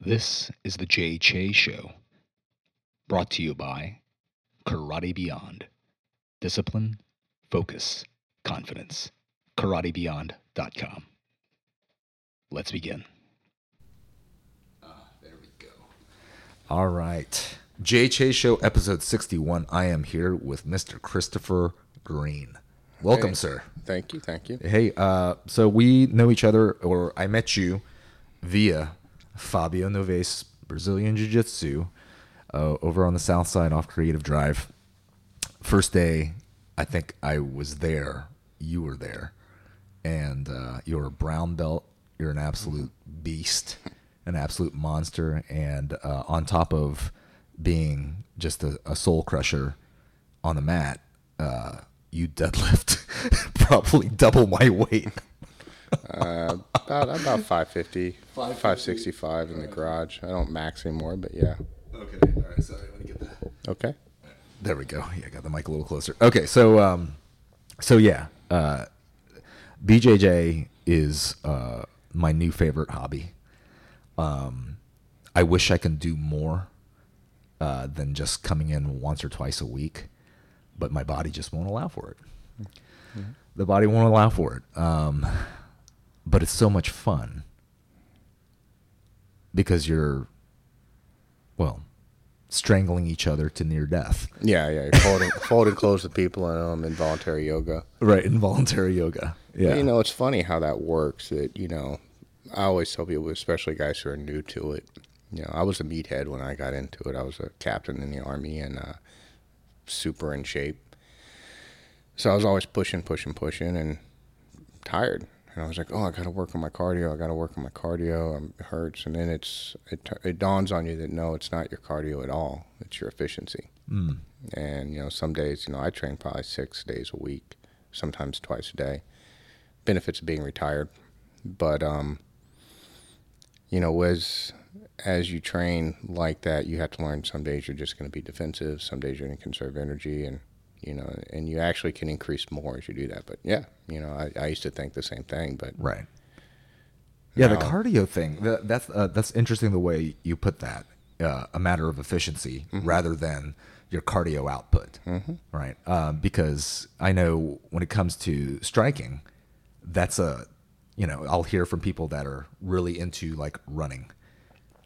This is the Jay Che Show, brought to you by Karate Beyond. Discipline, focus, confidence. KarateBeyond.com. Let's begin. Ah, There we go. All right. JH Show, episode 61. I am here with Mr. Christopher Green. Welcome, Hey. sir. Thank you, thank you. Hey, uh, so we know each other, or I met you via Fabio Novaes Brazilian Jiu Jitsu uh, over on the south side off Creative Drive. First day, I think I was there. You were there. And uh, you're a brown belt. You're an absolute beast, an absolute monster. And uh, on top of being just a, a soul crusher on the mat, uh, you deadlift probably double my weight. Uh, about about 550, 565 in the garage. I don't max anymore, but yeah. Okay, all right. Sorry, let me get that. Okay. There we go. Yeah, I got the mic a little closer. Okay, so um, so yeah, uh, BJJ is uh, my new favorite hobby. Um, I wish I can do more uh, than just coming in once or twice a week, but my body just won't allow for it. The body won't allow for it. Um, but it's so much fun because you're, well, strangling each other to near death. Yeah, yeah. You're folding, folding clothes with people and um, involuntary yoga. Right, involuntary yoga. Yeah. You know, it's funny how that works. That you know, I always tell people, especially guys who are new to it. You know, I was a meathead when I got into it. I was a captain in the army and uh, super in shape. So I was always pushing, pushing, pushing, and tired. And I was like, "Oh, I got to work on my cardio. I got to work on my cardio. Um, it hurts." And then it's it, it dawns on you that no, it's not your cardio at all. It's your efficiency. Mm. And you know, some days, you know, I train probably six days a week, sometimes twice a day. Benefits of being retired, but um, you know, as as you train like that, you have to learn. Some days you're just going to be defensive. Some days you're going to conserve energy, and you know, and you actually can increase more as you do that. But yeah, you know, I, I used to think the same thing, but Right. Yeah, the cardio thing. That, that's uh, that's interesting the way you put that. Uh, a matter of efficiency rather than your cardio output, right? Um, because I know when it comes to striking, that's a you know I'll hear from people that are really into like running,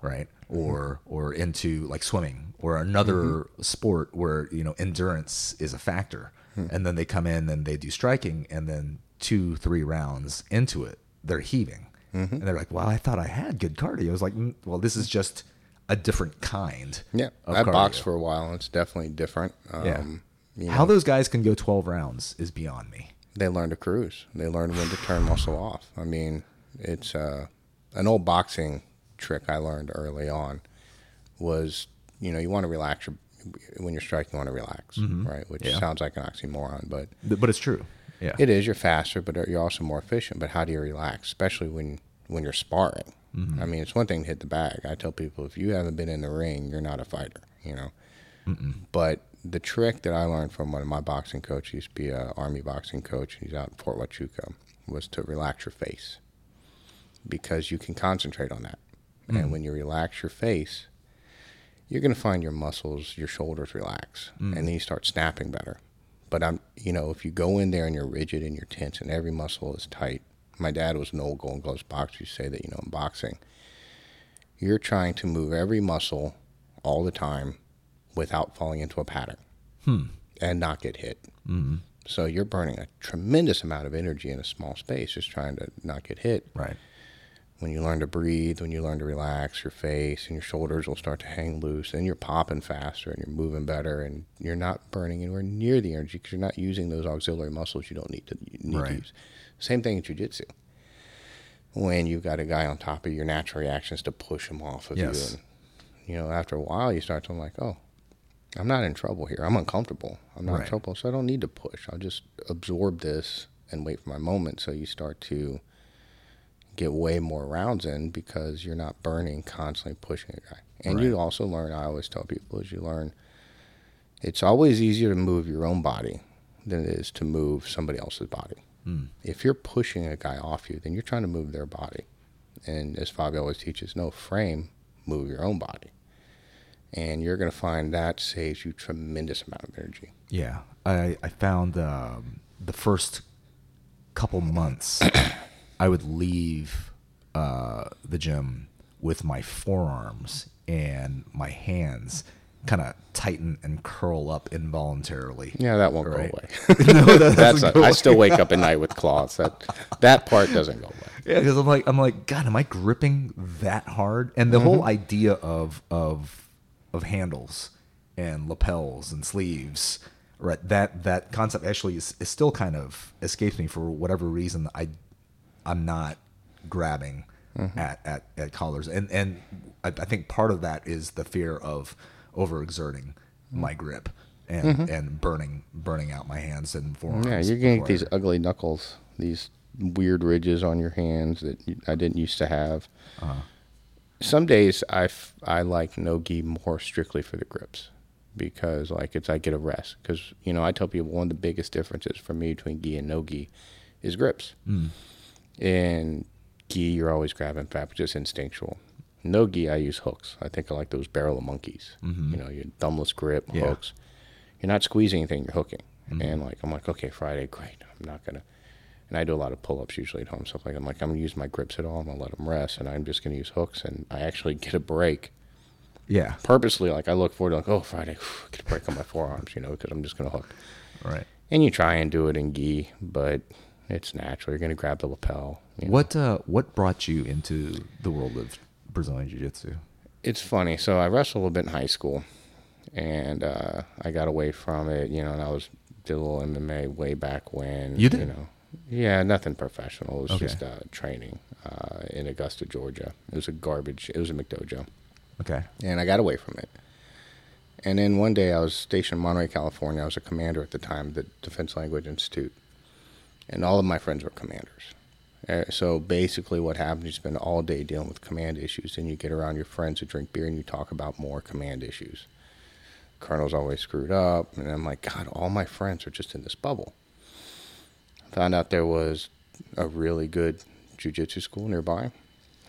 right? Or or into like swimming or another sport where you know endurance is a factor, and then they come in and they do striking, and then two three rounds into it, they're heaving, and they're like, "Well, I thought I had good cardio." I was like, "Mm, "Well, this is just a different kind." yeah, I boxed for a while. and It's definitely different. Um, Yeah. you How those guys can go twelve rounds is beyond me. they learn to cruise. They learn when to turn muscle off. I mean, it's uh, an old boxing trick I learned early on was, you know, you want to relax your when you're striking, you want to relax, right? Which Mm-hmm. Yeah. sounds like an oxymoron, but But it's true. Yeah. it is. You're faster, but you're also more efficient. But how do you relax, especially when when you're sparring? Mm-hmm. I mean, it's one thing to hit the bag. I tell people if you haven't been in the ring, you're not a fighter. You know. But the trick that I learned from one of my boxing coaches, he used to be a army boxing coach. He's out in Fort Huachuca, was to relax your face because you can concentrate on that. And mm. when you relax your face, you're going to find your muscles, your shoulders relax, mm. and then you start snapping better. But I'm, you know, if you go in there and you're rigid and you're tense and every muscle is tight. My dad was an old Golden Gloves boxer. You say that you know in boxing, you're trying to move every muscle all the time without falling into a pattern hmm. and not get hit. Mm-hmm. So you're burning a tremendous amount of energy in a small space just trying to not get hit Right. When you learn to breathe, when you learn to relax your face and your shoulders will start to hang loose, and you're popping faster and you're moving better, and you're not burning anywhere near the energy because you're not using those auxiliary muscles you don't need to need Right. to use. Same thing in jujitsu. When you've got a guy on top of you, your natural reaction is to push him off of Yes. you, and you know after a while you start to like, oh, I'm not in trouble here. I'm uncomfortable. I'm not Right. in trouble, so I don't need to push. I'll just absorb this and wait for my moment. So you start to get way more rounds in because you're not burning constantly pushing a guy. And you also learn, I always tell people, is you learn it's always easier to move your own body than it is to move somebody else's body. If you're pushing a guy off you, then you're trying to move their body. And as Fabio always teaches, no frame move your own body. And you're going to find that saves you tremendous amount of energy. Yeah, I I found um, the first couple months I would leave uh, the gym with my forearms and my hands kind of tighten and curl up involuntarily. Yeah, that won't Right. go away. no, that That's doesn't a, go I still wake up at night with claws. That that part doesn't go away. Yeah, because I'm like, I'm like, God, am I gripping that hard? And the whole idea of of of handles and lapels and sleeves, right? That that concept actually is, is still kind of escapes me for whatever reason. I I'm not grabbing mm-hmm. at, at at collars, and and I, I think part of that is the fear of overexerting mm. my grip. And, mm-hmm. and burning burning out my hands and forearms. Yeah, you're getting I- these ugly knuckles, these weird ridges on your hands that I didn't used to have. Uh-huh. Some days I, f- I like no gi more strictly for the grips because like it's I get a rest because you know I tell people one of the biggest differences for me between gi and no gi is grips. Mm. In gi you're always grabbing fat, just instinctual. No gi I use hooks. I think I like those barrel of monkeys. Mm-hmm. You know, your thumbless grip Yeah. hooks you're not squeezing anything, you're hooking. Mm-hmm. And like I'm like, okay, Friday, great. I'm not gonna and I do a lot of pull ups usually at home, stuff like I'm like, I'm gonna use my grips at all, I'm gonna let them rest and I'm just gonna use hooks and I actually get a break yeah, purposely like I look forward to like, oh Friday, get a break on my forearms, you know, because I'm just gonna hook. right. And you try and do it in gi, but it's natural. You're gonna grab the lapel. you know. What uh, what brought you into the world of Brazilian Jiu Jitsu? it's funny. So I wrestled a little bit in high school, and uh, I got away from it. You know, and I was did a little MMA way back when. You did? You know, yeah, nothing professional. It was Okay. just uh, training uh, in Augusta, Georgia. It was a garbage. It was a McDojo, Okay. and I got away from it. And then one day I was stationed in Monterey, California. I was a commander at the time, at the Defense Language Institute, and all of my friends were commanders. Uh, so basically, what happens, you spend all day dealing with command issues, and you get around your friends who drink beer and you talk about more command issues. Colonel's always screwed up, and I'm like, God, all my friends are just in this bubble. I Found out there was a really good jujitsu school nearby.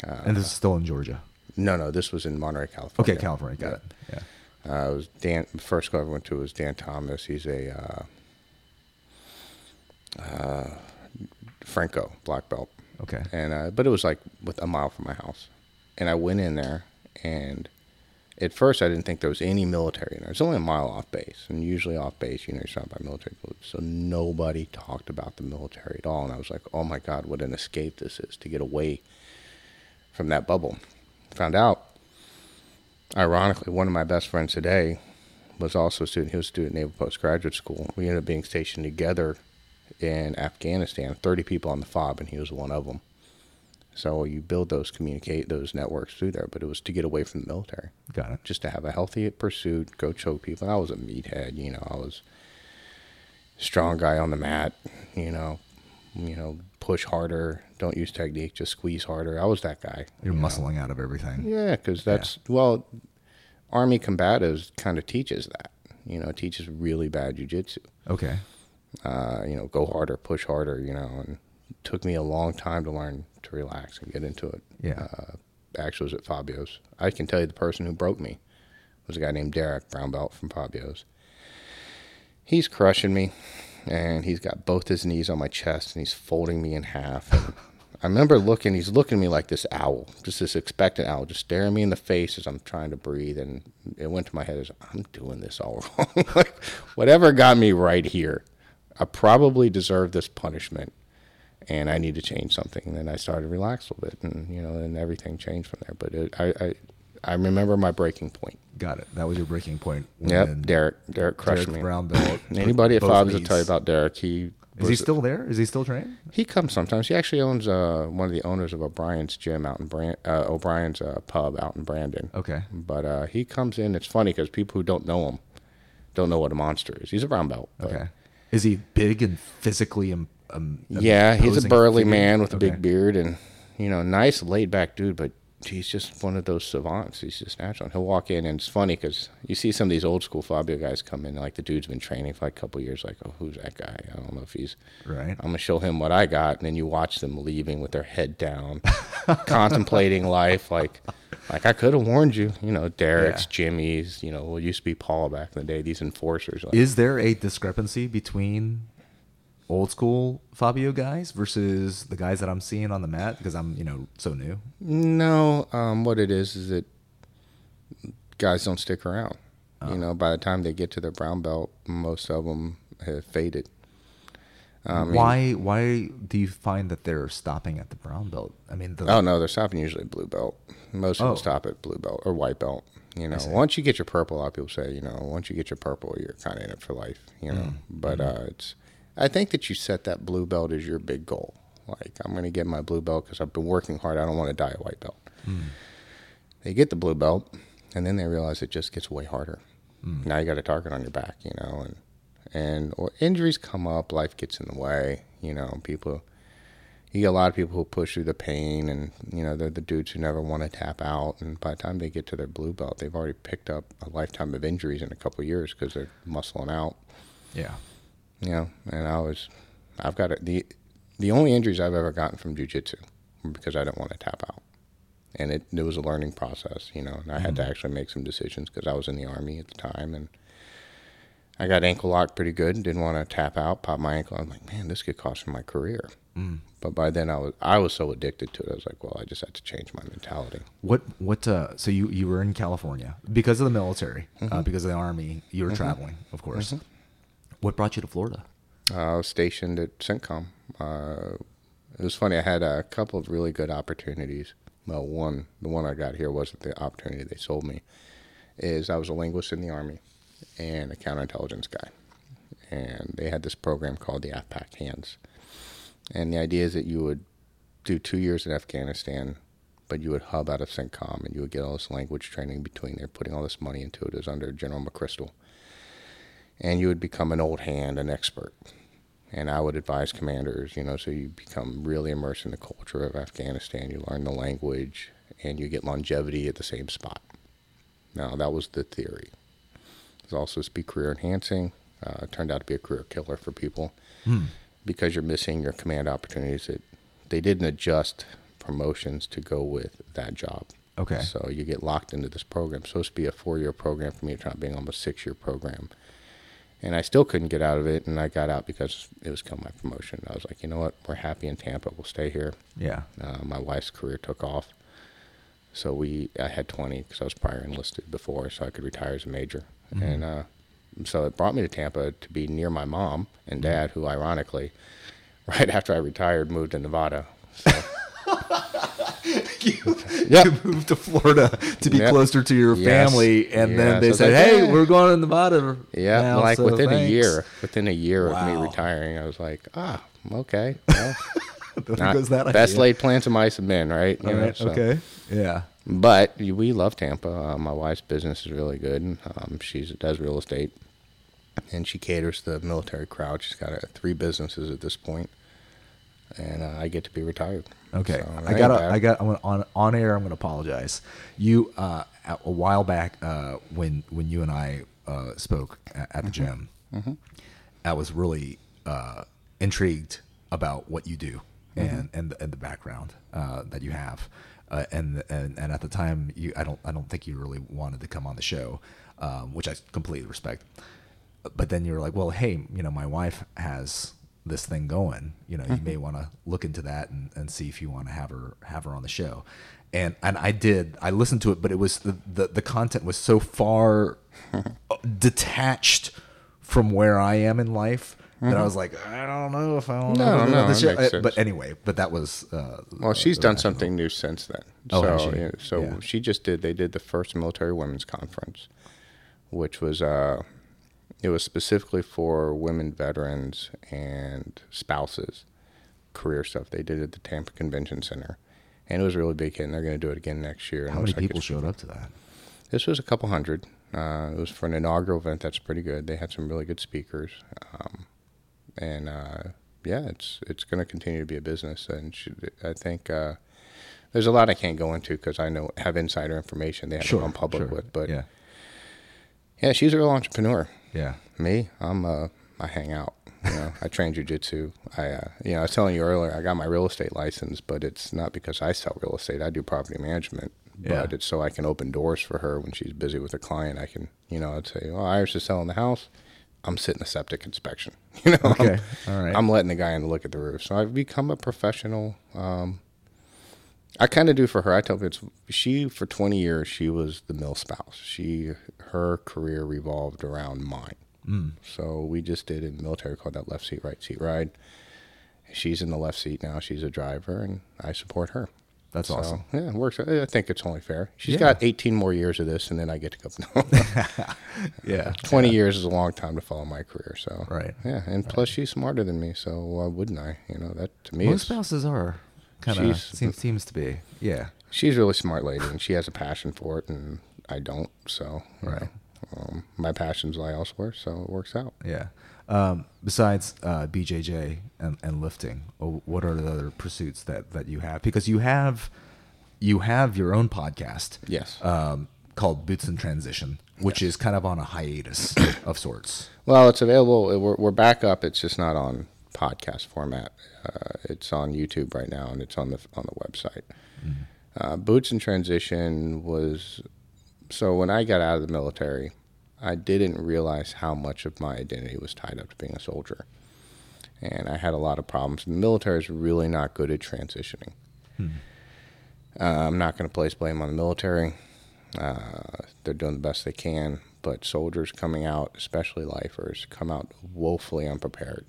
and this is still in Georgia. No, no, this was in Monterey, California. Okay, California. Got it. Yeah. Uh, it was Dan. The first guy I went to was Dan Thomas. He's a uh, Franco black belt, Okay. and uh, but it was like with a mile from my house, and I went in there, and at first I didn't think there was any military in there. It's only a mile off base, and usually off base, you know, you're surrounded by military, buildings. so nobody talked about the military at all, and I was like, oh my god, what an escape this is to get away from that bubble. Found out ironically, one of my best friends today was also a student. He was a student at Naval Postgraduate School. We ended up being stationed together in Afghanistan, 30 people on the FOB, and he was one of them. So you build those communicate those networks through there, but it was to get away from the military, Got it. just to have a healthy pursuit, go choke people. And I was a meathead, you know. I was strong guy on the mat, you know, you know, push harder, don't use technique, just squeeze harder. I was that guy. You're you know. muscling out of everything. Yeah, because that's well, Army combatives kind of teaches that. You know, teaches really bad jujitsu. Okay. Uh, you know, go harder, push harder. You know, and it took me a long time to learn to relax and get into it. Yeah. Uh, actually, was at Fabio's. I can tell you the person who broke me was a guy named Derek Brown Belt from Fabio's. He's crushing me, and he's got both his knees on my chest, and he's folding me in half. I remember looking, he's looking at me like this owl, just this expectant owl, just staring me in the face as I'm trying to breathe. And it went to my head as I'm doing this all wrong. like, whatever got me right here, I probably deserve this punishment, and I need to change something. And then I started to relax a little bit, and you know, and everything changed from there. But it, I, I, I remember my breaking point. Got it. That was your breaking point. Yep, Derek. Derek crushed Derek me. Brown belt. Anybody at Fobs will tell you about Derek. He Is he still there? Is he still training? He comes sometimes. He actually owns uh, one of the owners of O'Brien's gym out in Brand, uh, O'Brien's uh, pub out in Brandon. Okay. But uh, he comes in. It's funny because people who don't know him don't know what a monster is. He's a brown belt. Okay. Is he big and physically? Um, um, Yeah, he's a burly figure? man with a big beard and you know, nice laid back dude. But he's just one of those savants. He's just natural. And he'll walk in, and it's funny because you see some of these old school Fabio guys come in, like the dude's been training for like a couple years. Like, oh, who's that guy? I don't know if he's Right. I'm gonna show him what I got, and then you watch them leaving with their head down, contemplating life. Like, like I could have warned you. You know, Derek's, Yeah. Jimmy's. You know, what used to be Paul back in the day. These enforcers. Like, Is there a discrepancy between old school Fabio guys versus the guys that I'm seeing on the mat because I'm, you know, so new? No, um, what it is is that guys don't stick around. You know, by the time they get to their brown belt, most of them have faded. Mean- why why do you find that they're stopping at the brown belt? I mean, the, Oh no, they're stopping usually blue belt. Most of Oh. stop at blue belt or white belt. You know, once you get your purple, a lot of people say, you know, once you get your purple, you're kind of in it for life. You know, Mm. but Mm-hmm. uh, it's. I think that you set that blue belt as your big goal. Like I'm going to get my blue belt because I've been working hard. I don't want to die a white belt. Mm. They get the blue belt, and then they realize it just gets way harder. Mm. Now you got a target on your back, you know, and and or injuries come up, life gets in the way, you know, people you get a lot of people who push through the pain and you know they're the dudes who never want to tap out and by the time they get to their blue belt they've already picked up a lifetime of injuries in a couple of years because they're muscling out yeah. You know and i was i've got a, the the only injuries i've ever gotten from jiu-jitsu were because i didn't want to tap out and it, it was a learning process you know and i had to actually make some decisions because i was in the army at the time and I got ankle locked pretty good and didn't want to tap out, pop my ankle. I'm like, man, this could cost me my career. But by then I was I was so addicted to it. I was like, well, I just had to change my mentality. What what? Uh, so you you were in California because of the military, uh, Mm-hmm. because of the army. You were traveling, of course. What brought you to Florida? Uh, I was stationed at CENTCOM. Uh, it was funny. I had a couple of really good opportunities. Well, one, the one I got here wasn't the opportunity they sold me. Is I was a linguist in the army and a counterintelligence guy, and they had this program called the AFPAK Hands. And the idea is that you would do two years in Afghanistan, but you would hub out of CENTCOM and you would get all this language training between there, putting all this money into it. It was under General McChrystal. And you would become an old hand, an expert and I would advise commanders, you know, so you become really immersed in the culture of Afghanistan. You learn the language, and you get longevity at the same spot. Now, that was the theory. It was also to be career enhancing. Uh, it turned out to be a career killer for people because you're missing your command opportunities. That they didn't adjust promotions to go with that job. Okay. So you get locked into this program. It's supposed to be a four-year program for me. It out being almost a six-year program and I still couldn't get out of it. And I got out because it was come my promotion. I was like, you know what? We're happy in Tampa. We'll stay here. Yeah. Uh, my wife's career took off, so we I had 20 because I was prior enlisted before, so I could retire as a major. And uh, so it brought me to Tampa to be near my mom and dad, who ironically, right after I retired, moved to Nevada. So, you, you moved to Florida to be Yep. closer to your Yes. family, and Yeah, then they so said, like, "Hey, yeah. we're going to Nevada." yeah, now, like so within a year, within a year of me retiring, I was like, ah, okay. Well, not- goes that best idea. laid plans of mice and men, right? You All know, right. so- Okay. Yeah. But we love Tampa. Uh, my wife's business is really good. Um, she does real estate, and she caters to the military crowd. She's got uh, three businesses at this point, and uh, I get to be retired. Okay, So, I got. I got. I'm gonna, on on air. I'm going to apologize. You uh, a while back uh, when when you and I uh, spoke at, at the Mm-hmm. gym, I was really uh, intrigued about what you do Mm-hmm. and and the, and the background uh, that you have. Uh, and, and and at the time, you I don't I don't think you really wanted to come on the show, um, which I completely respect. But then you were like, well, hey, you know, my wife has this thing going. You know, you may want to look into that and, and see if you want to have her have her on the show. And and I did. I listened to it, but it was the the, the content was so far detached from where I am in life that I was like, I don't know if I want No, to. no, that show. makes Uh. But anyway, but that was. Uh, Well, she's uh, done something new since then. Oh, so, yeah, so Yeah. she just did. They did the first military women's conference, which was uh, it was specifically for women veterans and spouses, career stuff. They did it at the Tampa Convention Center, and it was a really big hit. And they're going to do it again next year. How many like people showed up to that? This was a couple hundred. Uh, it was for an inaugural event. That's pretty good. They had some really good speakers, um, and uh, yeah, it's it's going to continue to be a business. And should, I think uh, There's a lot I can't go into because I know have insider information they haven't Sure, gone public sure. with. But yeah. yeah, she's a real entrepreneur. Yeah, Me, I'm uh, I hang out. You know, I train jujitsu. I, uh, you know, I was telling you earlier, I got my real estate license, but it's not because I sell real estate. I do property management, but Yeah. it's so I can open doors for her when she's busy with a client. I can, you know, I'd say, "Oh, Iris is selling the house. I'm sitting a septic inspection." You know, Okay. I'm, All right. I'm letting the guy in to look at the roof. So I've become a professional. Um, I kind of do for her. I tell people it's she for 20 years. She was the mill spouse. She her career revolved around mine. Mm. So we just did in the military called that left seat, right seat ride. She's in the left seat now. She's a driver, and I support her. that's So, awesome. Yeah, it works. I think it's only fair. She's Yeah. got 18 more years of this, and then I get to go. No, Yeah, 20 years is a long time to follow my career. So Right. yeah, and plus she's smarter than me, so why wouldn't I? You know that to me, most is, spouses are kind of seems seems to be. Yeah, she's a really smart lady, and she has a passion for it, and I don't. So Right. know, um, my passions lie elsewhere, so it works out. yeah. Um, besides uh, BJJ and, and lifting, uh, what are the other pursuits that that you have? Because you have you have your own podcast. Yes. um, called Boots in Transition, which is kind of on a hiatus of sorts. Well, it's available. We're, we're back up. It's just not on podcast format. Uh, it's on YouTube right now, and it's on the on the website. Uh, Boots in Transition was so when I got out of the military, I didn't realize how much of my identity was tied up to being a soldier, and I had a lot of problems. The military is really not good at transitioning. Uh, I'm not going to place blame on the military. Uh, they're doing the best they can, but soldiers coming out, especially lifers, come out woefully unprepared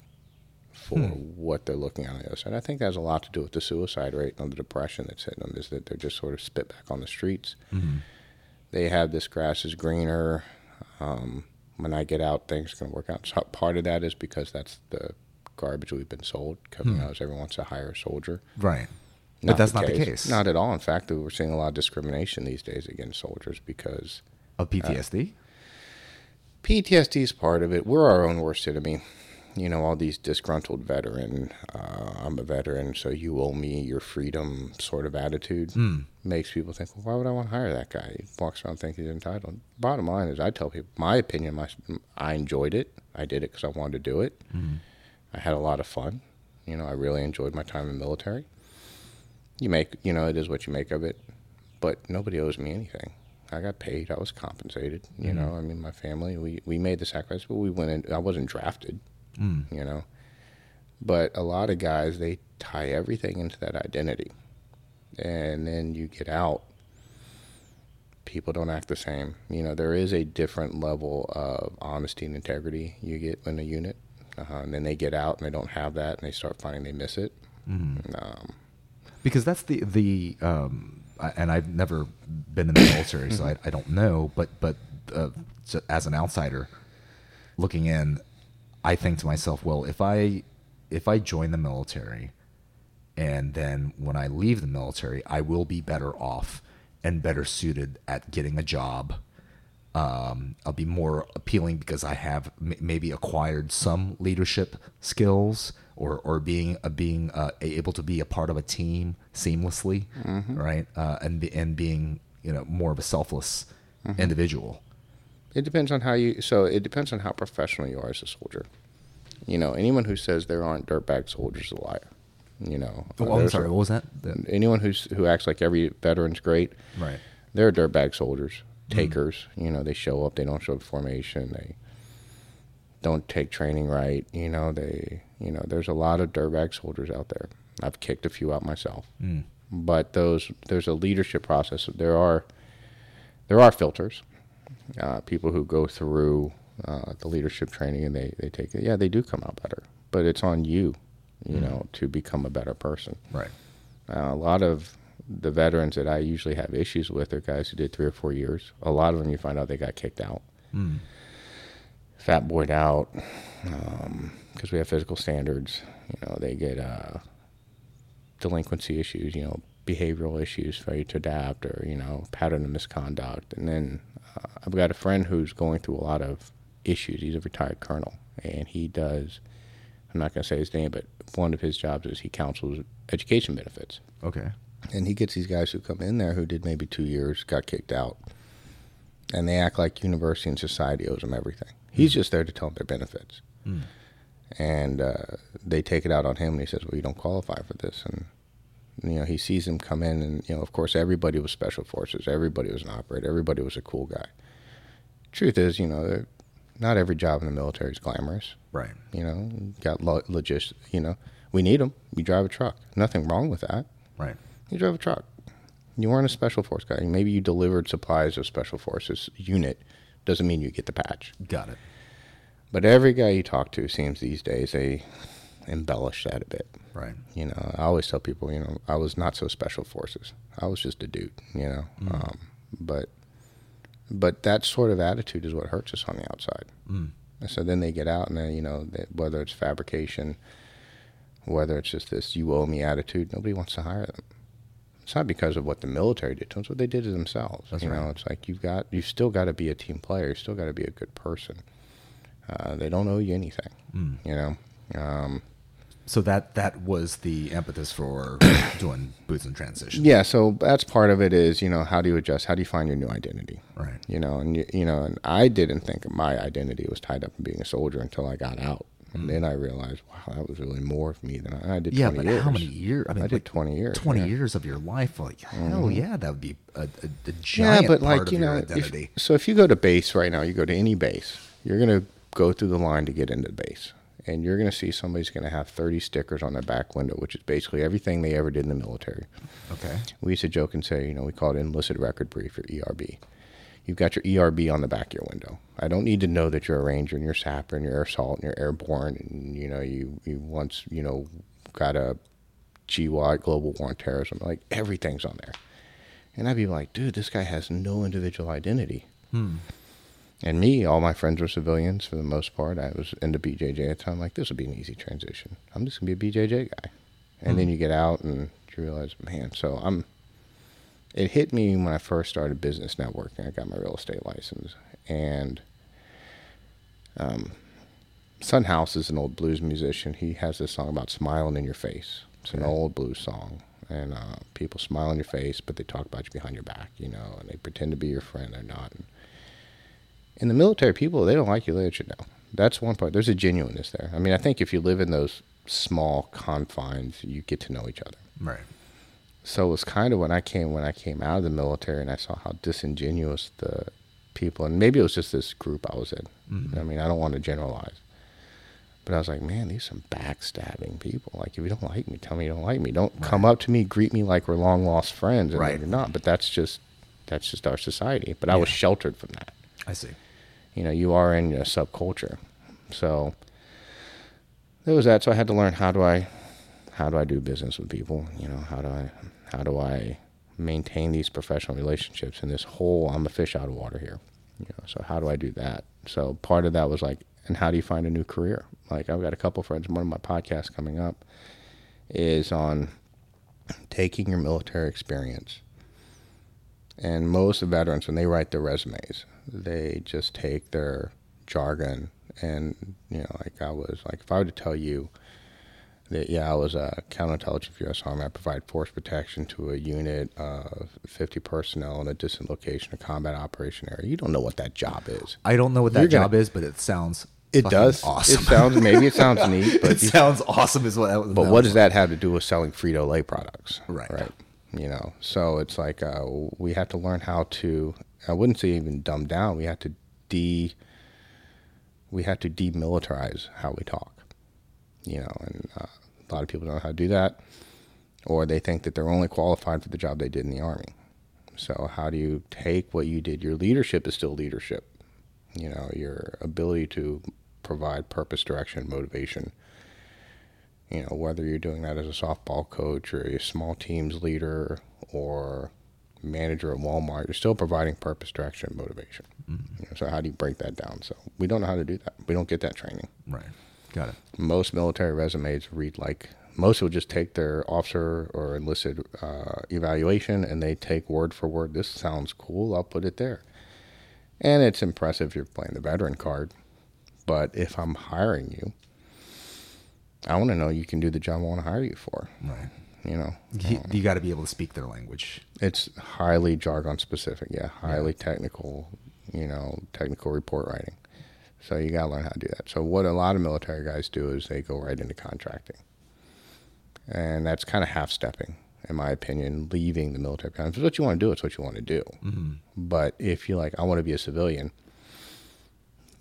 for hmm. what they're looking on the other side. I think that has a lot to do with the suicide rate and the depression that's hitting them. Is that they're just sort of spit back on the streets. Mm-hmm. They have this grass is greener. Um, when I get out, things can work out. So part of that is because that's the garbage we've been sold. Coming out is everyone wants to hire a soldier. Right. but that's not the case. Not at all. In fact, we're seeing a lot of discrimination these days against soldiers because of PTSD. Uh, PTSD is part of it. We're our own worst enemy. You know, all these disgruntled veteran, uh, I'm a veteran, so you owe me your freedom sort of attitude hmm. makes people think, well, why would I want to hire that guy? He walks around thinking he's entitled. Bottom line is, I tell people my opinion. My, I enjoyed it. I did it because I wanted to do it. Hmm. I had a lot of fun. You know, I really enjoyed my time in the military. You make, you know, it is what you make of it. But nobody owes me anything. I got paid. I was compensated. You hmm. know, I mean, my family, we, we made the sacrifice, but we went in. I wasn't drafted, you know. But a lot of guys, they tie everything into that identity. And then you get out, people don't act the same. You know, there is a different level of honesty and integrity you get in a unit. Uh, and then they get out and they don't have that and they start finding they miss it. Um, because that's the the um, and I've never been in the military, so I, I don't know. But but uh, so as an outsider looking in, I think to myself, well, if I if I join the military, and then when I leave the military, I will be better off and better suited at getting a job. Um, I'll be more appealing because I have m- maybe acquired some leadership skills or, or being uh, being uh, able to be a part of a team seamlessly, right? Uh, and be, and being you know more of a selfless individual. It depends on how you. So it depends on how professional you are as a soldier. You know, anyone who says there aren't dirtbag soldiers is a liar. You know, Oh, Uh, I'm sorry. What was that? The- anyone who's who acts like every veteran's great, right. they're dirtbag soldiers, takers. You know, they show up, they don't show up formation, they don't take training right. You know, they, you know, there's a lot of dirtbag soldiers out there. I've kicked a few out myself, but those there's a leadership process. There are there are filters, uh, people who go through uh, the leadership training and they they take it. Yeah, they do come out better, but it's on you, you know, to become a better person. Right. Uh, a lot of the veterans that I usually have issues with are guys who did three or four years. A lot of them, you find out they got kicked out, fat boyed out, because we have physical standards. You know, they get uh, delinquency issues. You know, behavioral issues, failure to adapt, or you know, pattern of misconduct. And then uh, I've got a friend who's going through a lot of issues. He's a retired colonel, and he does. I'm not going to say his name, but one of his jobs is he counsels education benefits. Okay. And he gets these guys who come in there who did maybe two years, got kicked out, and they act like university and society owes them everything. He's just there to tell them their benefits. And uh, they take it out on him, and he says, "Well, you don't qualify for this." And you know, he sees them come in, and you know, of course, everybody was special forces, everybody was an operator, everybody was a cool guy. Truth is, you know, not every job in the military is glamorous. Right. You know, got lo- logis. You know, we need them. You drive a truck. Nothing wrong with that. Right. You drive a truck. You weren't a special force guy. Maybe you delivered supplies of special forces unit. Doesn't mean you get the patch. Got it. But every guy you talk to seems these days they embellish that a bit. Right. You know, I always tell people, you know, I was not so special forces. I was just a dude. You know, um, but but that sort of attitude is what hurts us on the outside. Mm. So then they get out and then, you know, they, whether it's fabrication, whether it's just this you owe me attitude, nobody wants to hire them. It's not because of what the military did to them, it's what they did to themselves. That's you know, it's like you've got, you've still got to be a team player. You've still got to be a good person. Uh, they don't owe you anything, Mm. you know. Um, So that that was the impetus for doing boots in transition. yeah, so that's part of it is, you know, how do you adjust? How do you find your new identity? Right. You know, and you, you know, and I didn't think my identity was tied up in being a soldier until I got out, and then I realized, wow, that was really more of me than I, I did. Yeah, 20 but years. how many years? I mean, I did like, 20 years. Twenty yeah. Mm-hmm. years of your life. Like hell yeah, that would be a, a, a Yeah, giant but part like of you your know, if, identity. so if you go to base right now, you go to any base, you're gonna go through the line to get into the base, and you're gonna see somebody's gonna have 30 stickers on their back window, which is basically everything they ever did in the military. okay. We used to joke and say, you know, we call it enlisted record brief or ERB. You've got your ERB on the back of your window. I don't need to know that you're a ranger and you're sapper and you're air assault and you're airborne and you know you you once you know got a GWOT global war on terrorism. Like everything's on there, and I'd be like, dude, this guy has no individual identity. Hmm. And me, all my friends were civilians for the most part. I was into BJJ at the time. Like this would be an easy transition. I'm just gonna be a BJJ guy. And then you get out and you realize, man. So I'm. It hit me when I first started business networking. I got my real estate license, and um, Son House is an old blues musician. He has this song about smiling in your face. It's an Okay. old blues song, and uh, people smile in your face, but they talk about you behind your back, you know, and they pretend to be your friend. They're not. And in the military, people they don't like you. They let you know. That's one part. There's a genuineness there. I mean, I think if you live in those small confines, you get to know each other. Right. So it was kind of when I came when I came out of the military and I saw how disingenuous the people and maybe it was just this group I was in. Mhm. I mean, I don't want to generalize. But I was like, man, these are some backstabbing people. Like, if you don't like me, tell me you don't like me. Don't come up to me, greet me like we're long lost friends, and Right. you're not. But that's just that's just our society. But I was sheltered from that I see. You know, you are in a subculture. So there was that. So I had to learn how do I, how do I do business with people? You know, how do I, how do I maintain these professional relationships in this whole, I'm a fish out of water here. You know, so how do I do that? So part of that was like, and how do you find a new career? Like I've got a couple friends. One of my podcasts coming up is on taking your military experience. And most veterans, when they write their resumes, they just take their jargon and you know, like I was like, if I were to tell you that yeah, I was a counterintelligence U.S. Army, I provide force protection to a unit of 50 personnel in a distant location, a combat operation area. You don't know what that job is. I don't know what that You're gonna- job is, but it sounds. It does. awesome. It sounds maybe it sounds neat, but it you- sounds awesome as well. But what does that have to do with selling Frito Lay products? Right. Right. You know, so it's like uh, we have to learn how to. I wouldn't say even dumb down. We have to de. We have to demilitarize how we talk. You know, and uh, a lot of people don't know how to do that, or they think that they're only qualified for the job they did in the army. So how do you take what you did? Your leadership is still leadership. You know, your ability to provide purpose, direction, motivation you know, whether you're doing that as a softball coach or a small teams leader or manager at Walmart, you're still providing purpose, direction, and motivation. You know, so how do you break that down? So we don't know how to do that. We don't get that training. Right. Got it. Most military resumes read like most will just take their officer or enlisted uh, evaluation and they take word for word. This sounds cool. I'll put it there. And it's impressive if you're playing the veteran card. But if I'm hiring you, I want to know you can do the job I want to hire you for Right. You know, You, you um, got to be able to speak their language. it's highly jargon specific. Yeah, highly technical. You know, technical report writing. So you got to learn how to do that. So what a lot of military guys do is they go right into contracting, and that's kind of half stepping, in my opinion, leaving the military. If it's what you want to do, it's what you want to do. Mm-hmm. But if you're like, I want to be a civilian,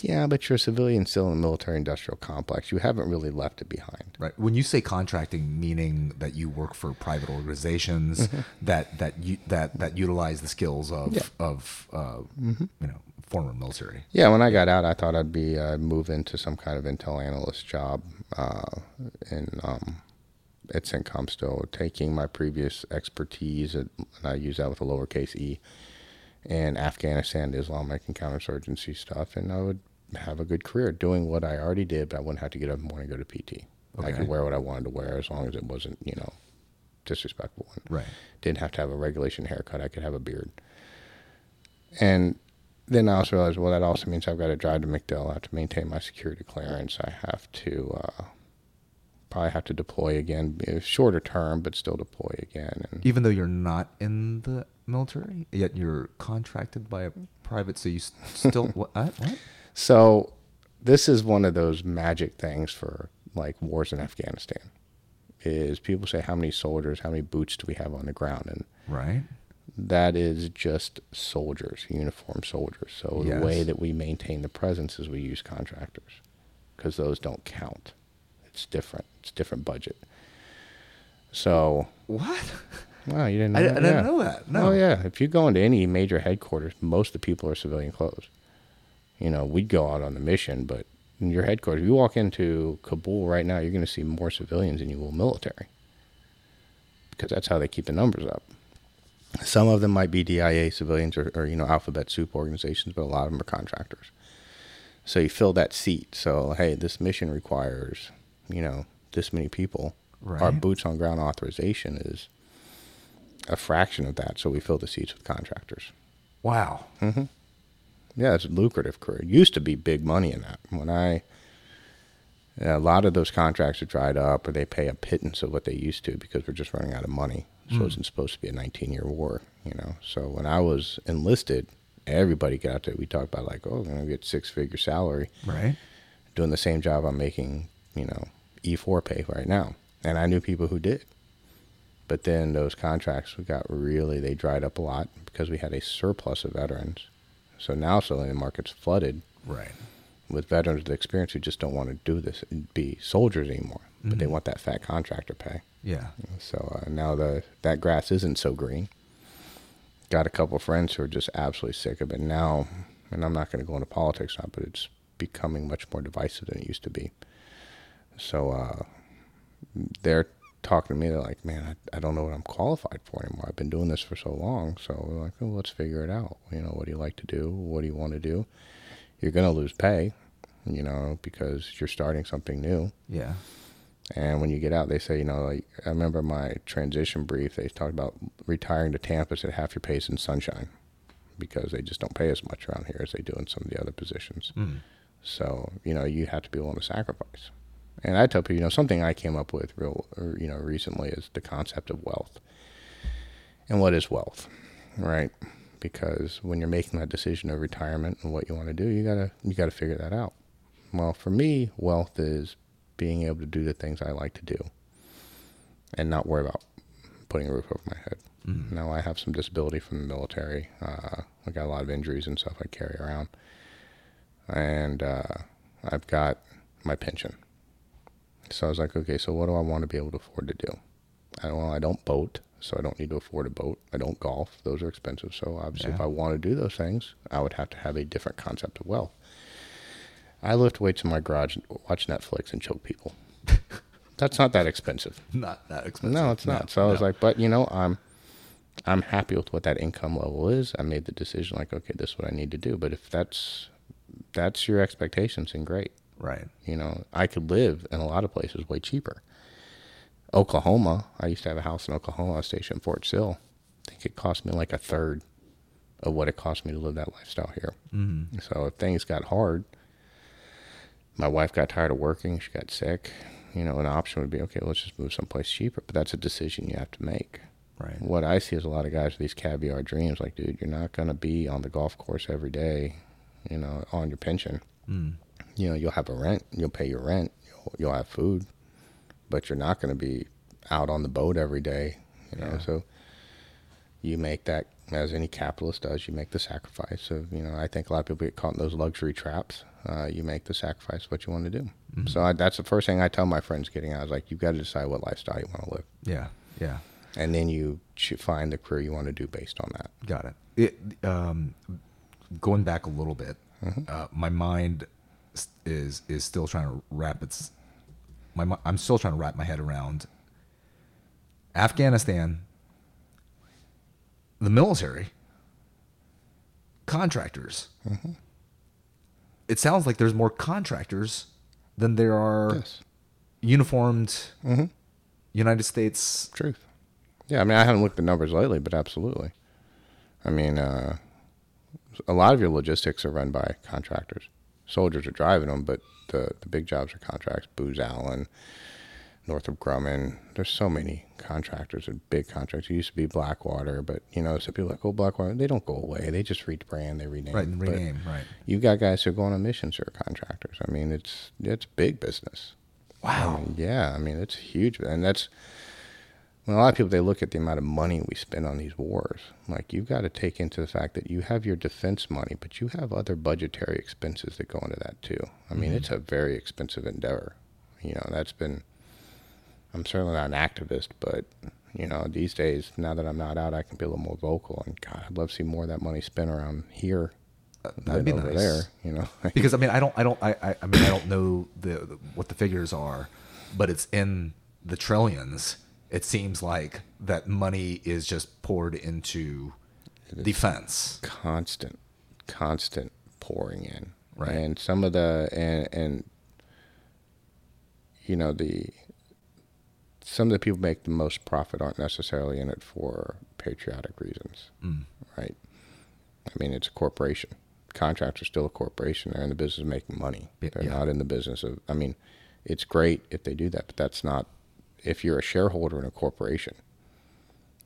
yeah, but you're a civilian still in the military industrial complex. You haven't really left it behind. Right. When you say contracting, meaning that you work for private organizations that that you that that utilize the skills of Yeah. of uh, you know former military. Yeah, when I got out, I thought I'd be uh, move into some kind of intel analyst job, uh, in um, at CENTCOM still, taking my previous expertise, at, and I use that with a lowercase e, in Afghanistan, Islamic and counterinsurgency stuff, and I would have a good career doing what I already did, but I wouldn't have to get up in the morning and go to PT. I could wear what I wanted to wear as long as it wasn't, you know, disrespectful. And Right. didn't have to have a regulation haircut. I could have a beard. And then I also realized, well, that also means I've got to drive to MacDill. I have to maintain my security clearance. I have to uh, probably have to deploy again, shorter term, but still deploy again. And Even though you're not in the military, yet you're contracted by a private, so you still what? what? So this is one of those magic things for like wars in Afghanistan. Is people say how many soldiers, how many boots do we have on the ground, and Right. that is just soldiers, uniformed soldiers. So the way that we maintain the presence is we use contractors because those don't count. It's different. It's different budget. So, What? well, you didn't know I, I didn't Yeah. know that. No. Oh yeah, if you go into any major headquarters, most of the people are civilian clothes. You know, we'd go out on the mission, but in your headquarters, if you walk into Kabul right now, you're going to see more civilians than you will military, because that's how they keep the numbers up. Some of them might be DIA civilians or, or you know alphabet soup organizations, but a lot of them are contractors. So you fill that seat. So hey, this mission requires you know this many people. Our boots on ground authorization is a fraction of that. So we fill the seats with contractors. Wow. Mm-hmm. Yeah, it's a lucrative career. It used to be big money in that. When I, a lot of those contracts are dried up, or they pay a pittance of what they used to because we're just running out of money. So hmm. it's supposed to be a 19-year war, you know. So when I was enlisted, everybody got out there. We talked about like, oh, I'm gonna get six-figure salary Right. doing the same job I'm making, you know, E4 pay right now. And I knew people who did. But then those contracts got really, they dried up a lot because we had a surplus of veterans. So now suddenly the market's flooded Right. with veterans with experience who just don't want to do this, and be soldiers anymore, but they want that fat contractor pay. Yeah. So uh, now the that grass isn't so green. Got a couple friends who are just absolutely sick of it now, and I'm not going to go into politics now, but it's becoming much more divisive than it used to be. So uh, they're talking to me. They're like, "Man, I, I don't know what I'm qualified for anymore. I've been doing this for so long." So we're like, "Oh, let's figure it out. You know, what do you like to do? What do you want to do? You're going to lose pay, you know, because you're starting something new." Yeah. And when you get out, they say, you know, like I remember my transition brief. They talked about retiring to Tampa. at half your pay is in sunshine, because they just don't pay as much around here as they do in some of the other positions. Mm. So you know, you have to be willing to sacrifice. And I tell people, you know, something I came up with real, or, you know, recently is the concept of wealth. And what is wealth, right? Because when you're making that decision of retirement and what you want to do, you gotta you gotta figure that out. Well, for me, wealth is being able to do the things I like to do, and not worry about putting a roof over my head. Now I have some disability from the military. Uh, I got a lot of injuries and stuff I carry around, and uh, I've got my pension. So I was like, okay, so what do I want to be able to afford to do? I don't, well, I don't boat, so I don't need to afford a boat. I don't golf; those are expensive. So obviously, if I want to do those things, I would have to have a different concept of wealth. I lift weights in my garage, watch Netflix, and choke people. That's not that expensive. Not that expensive. No, it's not. so I was like, but you know, I'm I'm happy with what that income level is. I made the decision like, okay, this is what I need to do. But if that's that's your expectations, then great. Right. You know, I could live in a lot of places way cheaper. Oklahoma, I used to have a house in Oklahoma, I was stationed in Fort Sill. I think it cost me like a third of what it cost me to live that lifestyle here. Mm-hmm. So if things got hard, my wife got tired of working, she got sick, you know, an option would be okay, let's just move someplace cheaper. But that's a decision you have to make. Right. What I see is a lot of guys with these caviar dreams, like, dude, you're not going to be on the golf course every day, you know, on your pension. Mm. You know, you'll have a rent, you'll pay your rent, you'll, you'll have food, but you're not going to be out on the boat every day, you know. Yeah. So you make that, as any capitalist does, you make the sacrifice of, you know, I think a lot of people get caught in those luxury traps. Uh, you make the sacrifice of what you want to do. Mm-hmm. So I, that's the first thing I tell my friends getting out is like, you've got to decide what lifestyle you want to live. Yeah. Yeah. And then you should find the career you want to do based on that. Got it. It um, going back a little bit, uh, my mind is is still trying to wrap its. My I'm still trying to wrap my head around Afghanistan, the military, contractors. It sounds like there's more contractors than there are Yes. uniformed United States. Truth. Yeah, I mean, I haven't looked at the numbers lately, but absolutely. I mean, uh, a lot of your logistics are run by contractors. Soldiers are driving them, but the, the big jobs are contracts. Booz Allen, Northrop Grumman. There's so many contractors and big contracts. It used to be Blackwater, but you know, some people are like, oh, Blackwater. They don't go away. They just rebrand, they rename. Right, and But rename, right. You've got guys who are going on missions who are contractors. I mean, it's it's big business. Wow. I mean, yeah, I mean it's huge, and that's when a lot of people they look at the amount of money we spend on these wars. Like you've got to take into the fact that you have your defense money, but you have other budgetary expenses that go into that too. I mean, it's mm-hmm. a very expensive endeavor. You know, that's been. I'm certainly not an activist, but you know, these days now that I'm not out, I can be a little more vocal. And God, I'd love to see more of that money spent around here. that'd be over nice. there. You know, because I mean I don't I don't I I, I mean I don't know the, the what the figures are, but it's in the trillions. It seems like that money is just poured into defense. constant, constant pouring in. Right. And some of the and and you know the some of the people make the most profit aren't necessarily in it for patriotic reasons. Mm. Right. I mean, it's a corporation. Contracts are still a corporation. They're in the business of making money. They're yeah. not in the business of. I mean, it's great if they do that, but that's not. If you're a shareholder in a corporation,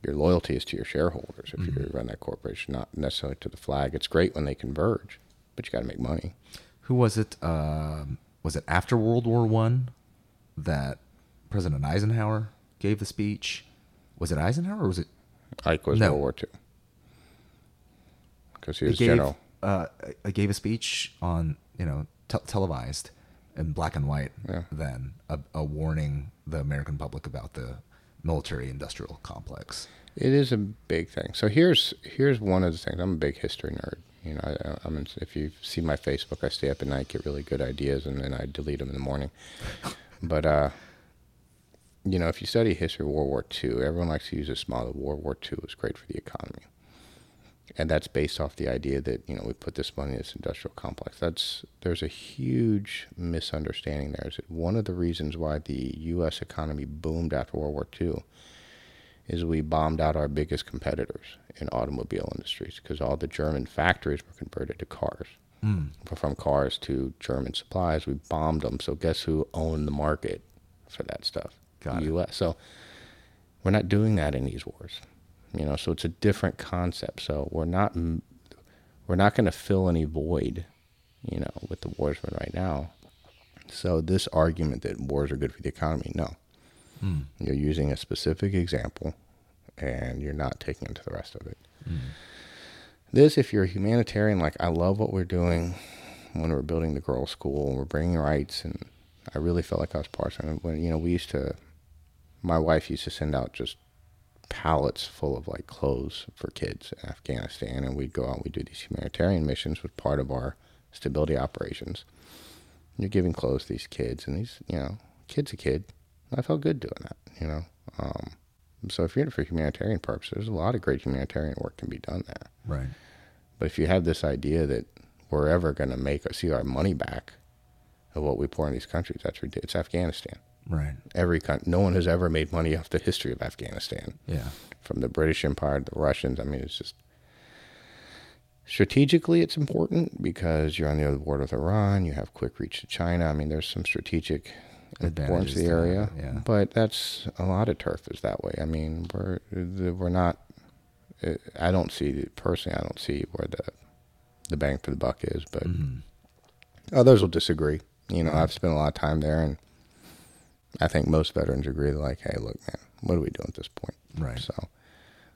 your loyalty is to your shareholders. If you run that corporation, not necessarily to the flag. It's great when they converge, but you got to make money. Who was it? Um, was it after World War One that President Eisenhower gave the speech? Was it Eisenhower or was it? Ike was No. World War II because he He was gave general. uh, uh, gave a speech on you know te- televised in black and white. Yeah. Then a, a warning the American public about the military-industrial complex. It is a big thing. So here's here's one of the things. I'm a big history nerd. You know, I, I'm in, if you see my Facebook, I stay up at night, get really good ideas, and then I delete them in the morning. But uh, you know, if you study history of World War II, everyone likes to use this model. World War II was great for the economy, and that's based off the idea that you know we put this money in this industrial complex. That's there's a huge misunderstanding there. Is that one of the reasons why the U.S. economy boomed after World War II is we bombed out our biggest competitors in automobile industries because all the German factories were converted to cars. Mm. From cars to German supplies, we bombed them. So guess who owned the market for that stuff? Got the it. U.S. So we're not doing that in these wars, you know. So it's a different concept. So we're not we're not going to fill any void, you know, with the wars we're in right now. So this argument that wars are good for the economy, no. Mm. You're using a specific example and you're not taking into the rest of it. This, if you're a humanitarian, like I love what we're doing when we're building the girls' school and we're bringing rights, and I really felt like I was part of it. When, you know, we used to, my wife used to send out just pallets full of like clothes for kids in Afghanistan, and we'd go out and we'd do these humanitarian missions with part of our stability operations. You're giving clothes to these kids, and these, you know, kid's a kid. I felt good doing that, you know. Um, so if you're in it for humanitarian purposes, there's a lot of great humanitarian work can be done there. Right. But if you have this idea that we're ever going to make or see our money back of what we pour in these countries, that's ridiculous. It's Afghanistan. Right. Every coun- no one has ever made money off the history of Afghanistan, Yeah. from the British Empire to the Russians. I mean, it's just strategically it's important because you're on the other border with Iran. You have quick reach to China. I mean, there's some strategic importance Advantages of the area. it, yeah. But that's a lot of turf is that way. I mean, we're we're not. uh, I don't see personally. I don't see where the the bang for the buck is. But Mm-hmm. others will disagree. You know, I've spent a lot of time there, and I think most veterans agree. Like, "Hey, look, man, what are we doing at this point?" Right. So,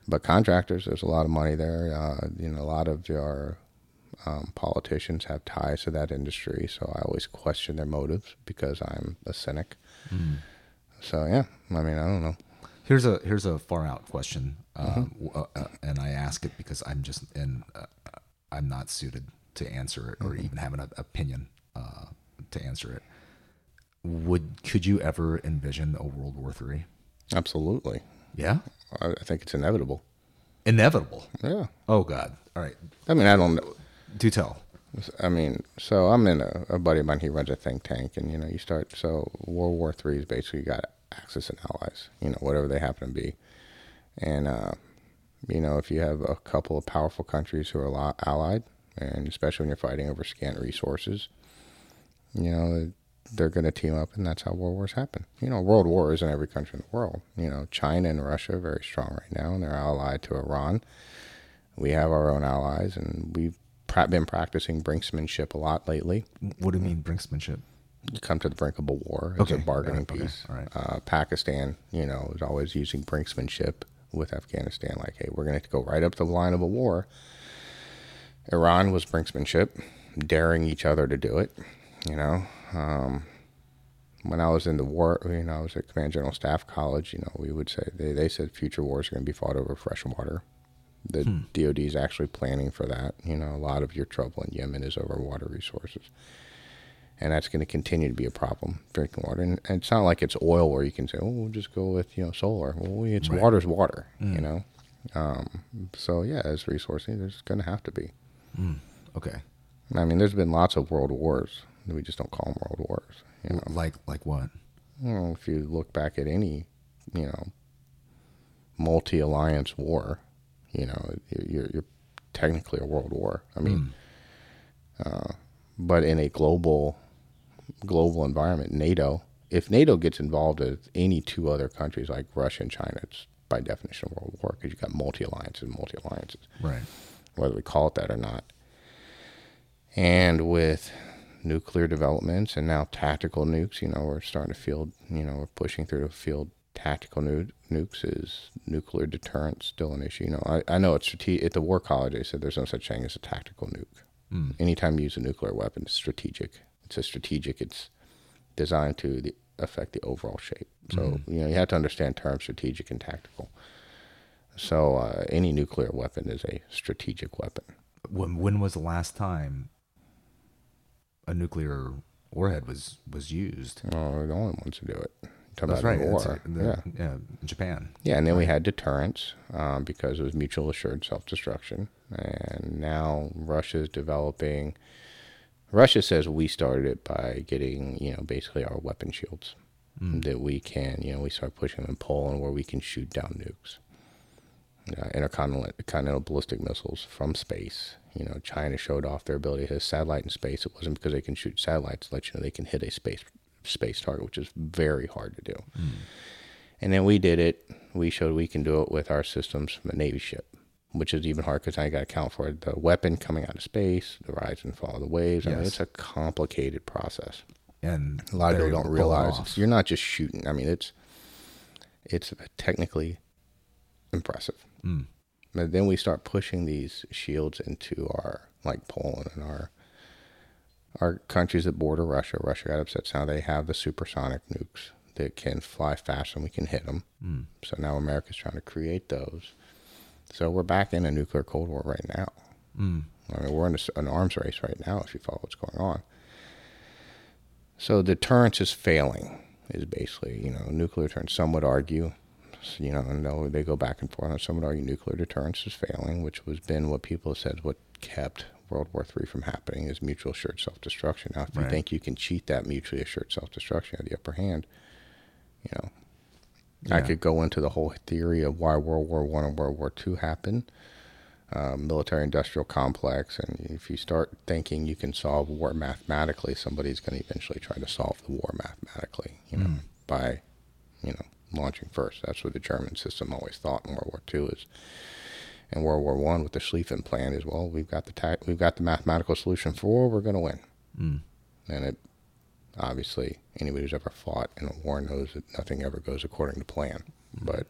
but contractors, there's a lot of money there. Uh, you know, a lot of your um, politicians have ties to that industry, so I always question their motives because I'm a cynic. Mm-hmm. So yeah, I mean, I don't know. Here's a here's a far out question, Mm-hmm. um, uh, uh, and I ask it because I'm just and uh, I'm not suited to answer it or Mm-hmm. even have an opinion uh, to answer it. Would could you ever envision a World War Three? Absolutely, Yeah, I, I think it's inevitable. inevitable. Yeah, Oh God! All right, I mean, I don't know. do tell. I mean, so I'm in a, a buddy of mine. He runs a think tank, and you know, you start. So World War Three is basically you got Axis and allies. You know, whatever they happen to be, and uh, you know, if you have a couple of powerful countries who are allied, and especially when you're fighting over scant resources, you know, they're going to team up, and that's how world wars happen. You know, world wars in every country in the world. You know, China and Russia are very strong right now, and they're allied to Iran. We have our own allies, and we've been practicing brinksmanship a lot lately. What do you mean brinksmanship? You come to the brink of a war. It's Okay, a bargaining okay, piece. all right. Uh, Pakistan, you know, is always using brinksmanship with Afghanistan. Like, hey, we're going to go right up the line of a war. Iran was brinksmanship, daring each other to do it. You know, um, when I was in the war, you know, I was at Command General Staff College. You know, we would say they, they said future wars are going to be fought over fresh water. The DoD is actually planning for that. You know, a lot of your trouble in Yemen is over water resources, and that's going to continue to be a problem. Drinking water, and, and it's not like it's oil where you can say, "Oh, we'll just go with you know solar." Well, it's water's water. You know, um, so yeah, as resourcing, there's going to have to be. Okay, I mean, there's been lots of world wars. We just don't call them world wars. You know, like like what? Well, if you look back at any, you know, multi-alliance war, you know, you're, you're technically a world war. I mean, uh, but in a global, global environment, NATO, if NATO gets involved with any two other countries like Russia and China, it's by definition a world war because you've got multi-alliances, and multi-alliances Right. whether we call it that or not. And with nuclear developments and now tactical nukes, you know, we're starting to field, you know, we're pushing through to field tactical nu- nukes. Is nuclear deterrence still an issue? You know, I, I know it's strate- at the War College. They said there's no such thing as a tactical nuke. Anytime you use a nuclear weapon, it's strategic. It's a strategic. It's designed to the, affect the overall shape. So you know, you have to understand terms strategic and tactical. So uh, any nuclear weapon is a strategic weapon. When when was the last time a nuclear warhead was was used? Oh, the only ones to do it. Talk That's about right. war. The- yeah. yeah, Japan. Yeah, and then we had deterrence um, because it was mutual assured self destruction. And now Russia's developing. Russia says we started it by getting, you know, basically our weapon shields that we can, you know, we start pushing them in Poland where we can shoot down nukes, uh, intercontinental ballistic missiles from space. You know, China showed off their ability to hit a satellite in space. It wasn't because they can shoot satellites; let you know they can hit a space space target, which is very hard to do. And then we did it. We showed we can do it with our systems from a Navy ship, which is even hard because you got to account for the weapon coming out of space, the rise and fall of the waves. I mean, it's a complicated process. And A lot of people don't it realize you're not just shooting. I mean, it's it's technically impressive. Mm. But then we start pushing these shields into our like Poland and our our countries that border Russia. Russia got upset. So now they have the supersonic nukes that can fly faster and we can hit them. Mm. So now America's trying to create those. So we're back in a nuclear cold war right now. Mm. I mean, we're in a an arms race right now. If you follow what's going on. So deterrence is failing. Is basically you know nuclear deterrence. Some would argue, you know, and they'll- they go back and forth. And some would argue nuclear deterrence is failing, which has been what people have said what kept World War III from happening is mutual assured self destruction. Now, if you think you can cheat that mutually assured self destruction, have the upper hand. You know, I could go into the whole theory of why World War One and World War Two happened. uh, military industrial complex. And if you start thinking you can solve war mathematically, somebody's going to eventually try to solve the war mathematically, you know, by, you know, launching first. That's what the German system always thought in World War II is. In World War One, with the Schlieffen plan, is well, we've got the ta- we've got the mathematical solution for war. We're going to win. Hmm. And it obviously anybody who's ever fought in a war knows that nothing ever goes according to plan. Hmm. But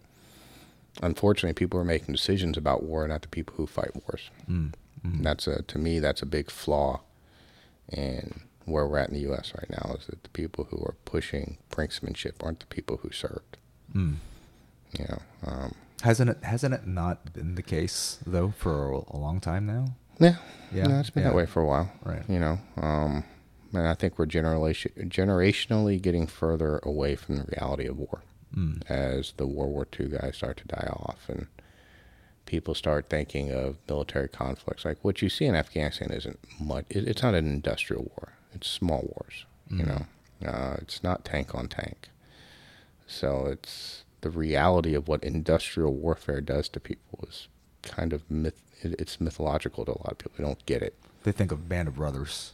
unfortunately, people are making decisions about war, not the people who fight wars. And that's a to me that's a big flaw in where we're at in the U.S. right now. Is that the people who are pushing brinksmanship aren't the people who served. You know, um, Hasn't it hasn't it not been the case though for a, a long time now? yeah, Yeah, no, it's been that way for a while. Right. You know, um, and I think we're generation, generationally getting further away from the reality of war as the World War II guys start to die off and people start thinking of military conflicts. Like what you see in Afghanistan isn't much. It, it's not an industrial war. It's small wars. You know, uh, it's not tank on tank. So it's the reality of what industrial warfare does to people is kind of myth. It, it's mythological to a lot of people. They don't get it. They think of Band of Brothers.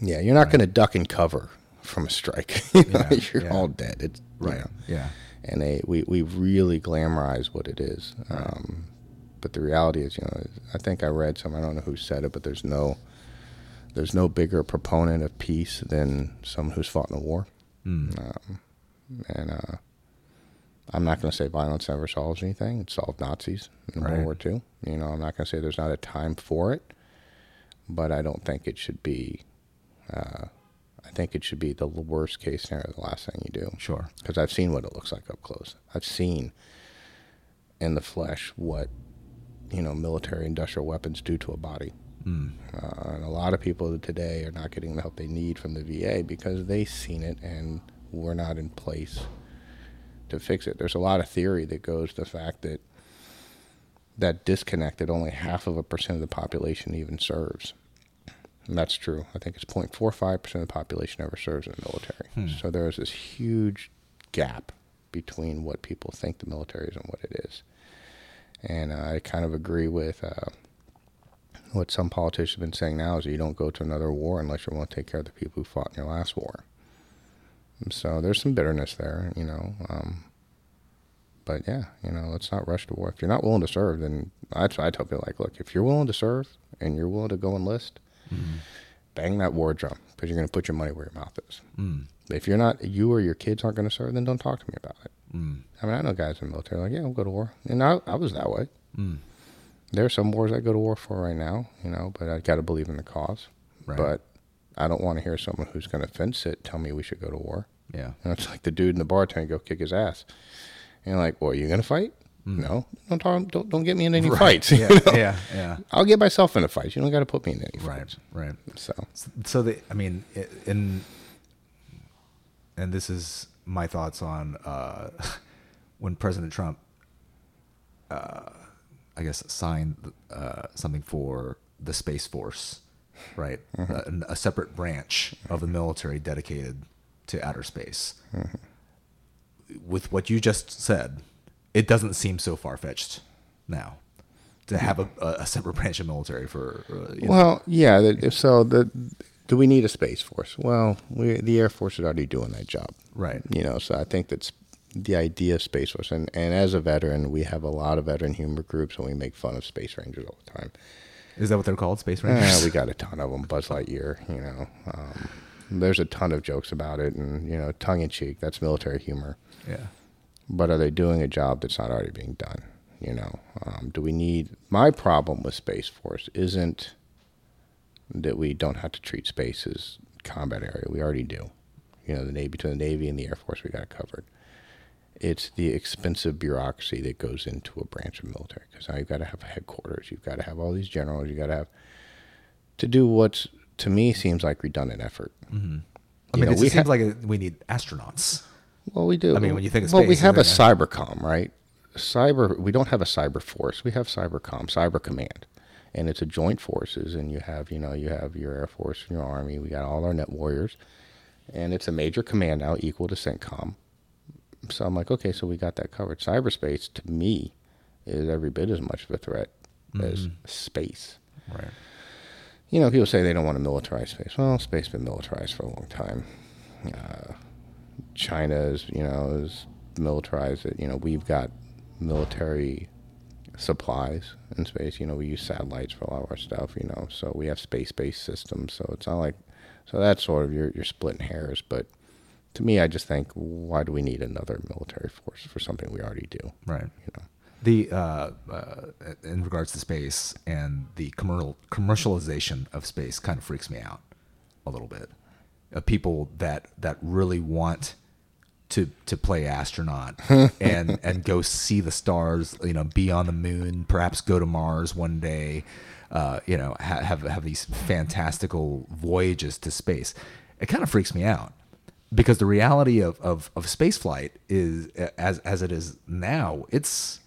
Yeah, you're not going to duck and cover from a strike. You know, Yeah, you're yeah. all dead. It's you Right. know. Yeah. and they we, we really glamorize what it is. Um, but the reality is, you know, I think I read some. I don't know who said it, but there's no there's no bigger proponent of peace than someone who's fought in a war. Um, and uh, I'm not going to say violence never solves anything. It solved Nazis in Right. World War II. You know, I'm not going to say there's not a time for it, but I don't think it should be. Uh, I think it should be the worst case scenario, the last thing you do Sure. because I've seen what it looks like up close. I've seen in the flesh what you know military industrial weapons do to a body. Uh, and a lot of people today are not getting the help they need from the VA because they've seen it and we're not in place to fix it. There's a lot of theory that goes to the fact that that disconnect that only half of a percent of the population even serves. And that's true. I think it's 0.45% of the population ever serves in the military. So there's this huge gap between what people think the military is and what it is. And uh, I kind of agree with uh, what some politicians have been saying now is that you don't go to another war unless you want to take care of the people who fought in your last war. So there's some bitterness there, you know. Um, but yeah, you know, let's not rush to war. If you're not willing to serve, then that's I tell people like, look, if you're willing to serve and you're willing to go enlist, mm-hmm. bang that war drum because you're going to put your money where your mouth is. Mm. If you're not, you or your kids aren't going to serve, then don't talk to me about it. Mm. I mean, I know guys in the military like, yeah, I'll go to war, and I, I was that way. Mm. There are some wars I go to war for right now, you know, but I got to believe in the cause. Right. But I don't want to hear someone who's going to fence it tell me we should go to war. Yeah. And it's like the dude in the bar trying to go kick his ass. And you're like, well, are you going to fight? No, don't talk. Don't don't get me in any fights. you Yeah. know? Yeah. Yeah. I'll get myself in a fight. You don't got to put me in any Right. fights. Right. right. So So the, I mean, in, and this is my thoughts on uh, when President Trump, uh, I guess, signed uh, something for the Space Force, right? Uh, a, a separate branch of the military dedicated to outer space. With what you just said, it doesn't seem so far fetched now to have a, a separate branch of military for. Uh, you know, Well, yeah. The, so the do we need a space force? Well, we the Air Force is already doing that job, Right. You know, so I think that's the idea of space force. And and as a veteran, we have a lot of veteran humor groups, and we make fun of space rangers all the time. Is that what they're called? Space Rangers? Eh, we got a ton of them. Buzz Lightyear, you know. Um, there's a ton of jokes about it, and you know, tongue in cheek. That's military humor. yeah. but are they doing a job that's not already being done? You know, um, do we need? My problem with Space Force isn't that we don't have to treat space as combat area. We already do. You know, the Navy between the Navy and the Air Force, we got it covered. It's the expensive bureaucracy that goes into a branch of military because now you've got to have headquarters, you've got to have all these generals, you've got to have to do what's to me seems like redundant effort. Mm-hmm. I mean, know, it we seems ha- like a, we need astronauts. Well, we do. I mean, when you think of space, well, we have a cybercom, right? Cyber. We don't have a cyber force. We have cybercom, cyber command, and it's a joint forces. And you have, you know, you have your air force and your army. We got all our net warriors, and it's a major command now, equal to CENTCOM. So I'm like, okay, so we got that covered. Cyberspace to me is every bit as much of a threat as mm-hmm. space. Right. You know, people say they don't want to militarize space. Well, space has been militarized for a long time. Uh, China is, you know, is militarized it. You know, we've got military supplies in space. You know, we use satellites for a lot of our stuff. You know, so we have space-based systems. So it's not like, so that's sort of you're you're splitting hairs. But to me, I just think, why do we need another military force for something we already do? Right. You know. The uh, uh, in regards to space and the commercial commercialization of space kind of freaks me out a little bit. Of people that that really want to to play astronaut and and go see the stars, you know, be on the moon, perhaps go to Mars one day, uh, you know, ha- have have these fantastical voyages to space. It kind of freaks me out because the reality of of, of space flight is as as it is now, it's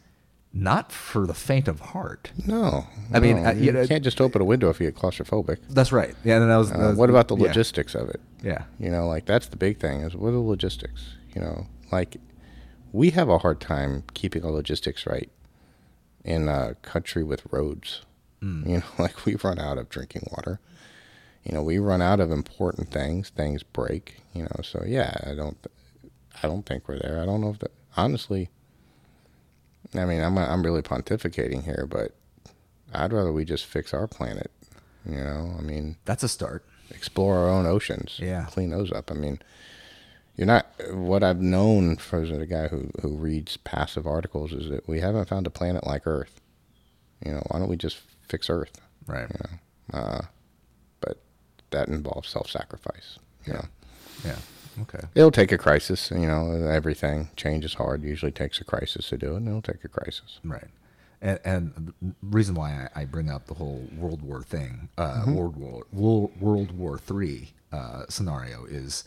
not for the faint of heart. No, I mean, no, you, you know- can't just open a window if you get claustrophobic. That's right. Yeah, and that was, that Uh, was- what about the yeah, logistics of it? Yeah. You know, like that's the big thing is what are the logistics? You know, like we have a hard time keeping our logistics right in a country with roads. Mm. You know, like we run out of drinking water. You know, we run out of important things. Things break. You know, so yeah, I don't, I don't think we're there. I don't know if that honestly. I mean, I'm I'm really pontificating here, but I'd rather we just fix our planet. You know, I mean, That's a start. explore our own oceans. Yeah. Clean those up. I mean, you're not, what I've known for as a guy who, who reads passive articles is that we haven't found a planet like Earth. You know, why don't we just fix Earth? Right. You know, uh, but that involves self sacrifice. You know, Yeah. Okay. it'll take a crisis. You know, everything change is hard. Usually takes a crisis to do it, and it'll take a crisis. Right. And, and the reason why I, I bring up the whole World War thing, uh, World War World, World War Three uh, scenario is,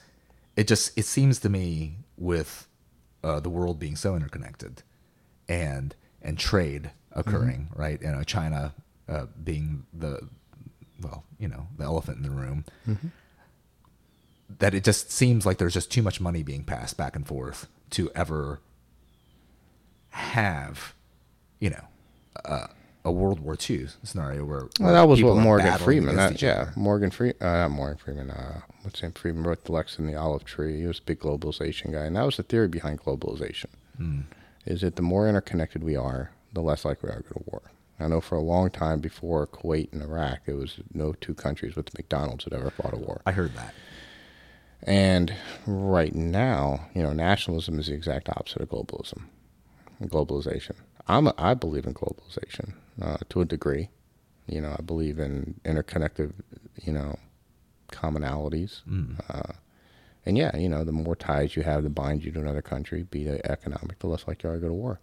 it just it seems to me with uh, the world being so interconnected, and and trade occurring, right? You know, China uh, being the well, you know, the elephant in the room. That it just seems like there's just too much money being passed back and forth to ever have, you know, uh, a World War II scenario where, Well, that was what Morgan Freeman. That, yeah. Morgan Freeman. Uh, not Morgan Freeman. Uh, what's his name? Freeman wrote the Lex and the Olive Tree. He was a big globalization guy, and that was the theory behind globalization. Hmm. Is that the more interconnected we are, the less likely we are to go to war. I know for a long time before Kuwait and Iraq, it was no two countries with McDonald's had ever fought a war. I heard that. And right now, you know, nationalism is the exact opposite of globalism, globalization. I'm a, I believe in globalization uh, to a degree. You know, I believe in interconnected, you know, commonalities. Uh, and yeah, you know, the more ties you have that bind you to another country, be it economic, the less likely you are to go to war.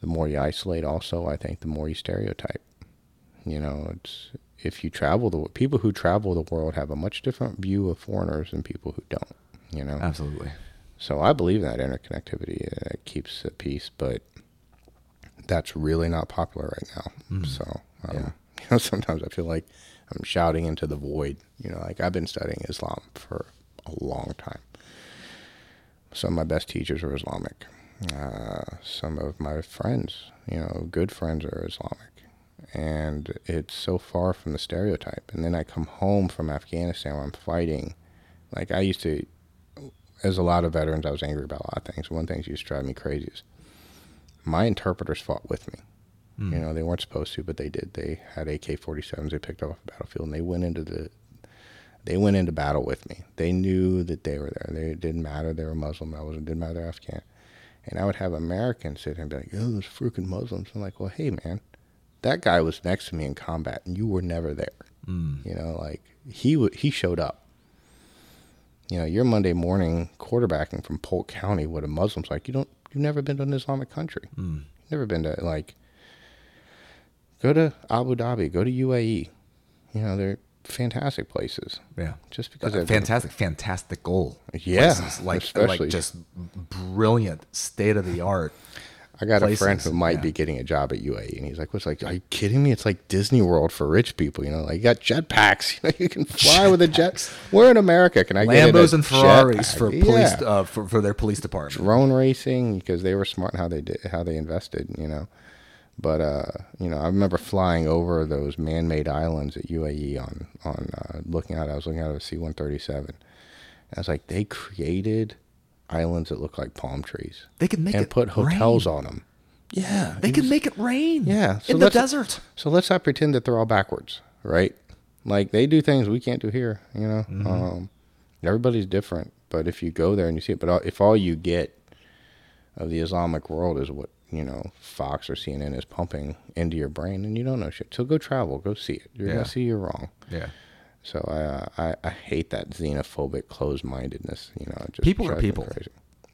The more you isolate, also, I think, the more you stereotype. You know, it's if you travel the people who travel the world have a much different view of foreigners than people who don't. You know, Absolutely. so I believe in that interconnectivity. It keeps the peace, but that's really not popular right now. So, um, Yeah. you know, sometimes I feel like I'm shouting into the void. You know, like I've been studying Islam for a long time. Some of my best teachers are Islamic. Uh, some of my friends, you know, good friends are Islamic. And it's so far from the stereotype. And then I come home from Afghanistan where I'm fighting. Like I used to, as a lot of veterans, I was angry about a lot of things. One thing that used to drive me crazy is my interpreters fought with me. Hmm. You know, they weren't supposed to, but they did. They had AK-47s they picked up off the battlefield, and they went into the they went into battle with me. They knew that they were there. They it didn't matter they were Muslim. I wasn't. Didn't matter Afghan. And I would have Americans sit here and be like, "Oh, those freaking Muslims." I'm like, "Well, hey, man, that guy was next to me in combat, and you were never there. You know, like he w- he showed up. You know, you're Monday morning quarterbacking from Polk County with a Muslim's like you don't. You've never been to an Islamic country. You've never been to like. Go to Abu Dhabi. Go to UAE. You know, they're fantastic places. Yeah. Just because Uh, fantastic, fantastic goal. Yeah, Places, like especially- like just brilliant, state of the art. I got a friend who might yeah. be getting a job at UAE, and he's like, "What's like? Are you kidding me? It's like Disney World for rich people. You know, like you got jetpacks. You know, you can fly with a jet. We're in America. Can I get a Lambos and Ferraris for police Yeah. uh, for, for their police department. drone racing because they were smart in how they did how they invested. You know, But uh, you know, I remember flying over those man-made islands at UAE on on uh, looking out. I was looking out at a C-137. I was like, they created islands that look like palm trees They could make and it put hotels rain. on them. Yeah, They he could was- make it rain. Yeah, so in the desert. So let's not pretend that they're all backwards, right? Like they do things we can't do here. You know, um, everybody's different. But if you go there and you see it, but if all you get of the Islamic world is what you know Fox or CNN is pumping into your brain, and you don't know shit, so go travel, go see it. You're Yeah. gonna see you're wrong. Yeah. So I, uh, I I hate that xenophobic closed-mindedness. You know, just People are people. Crazy.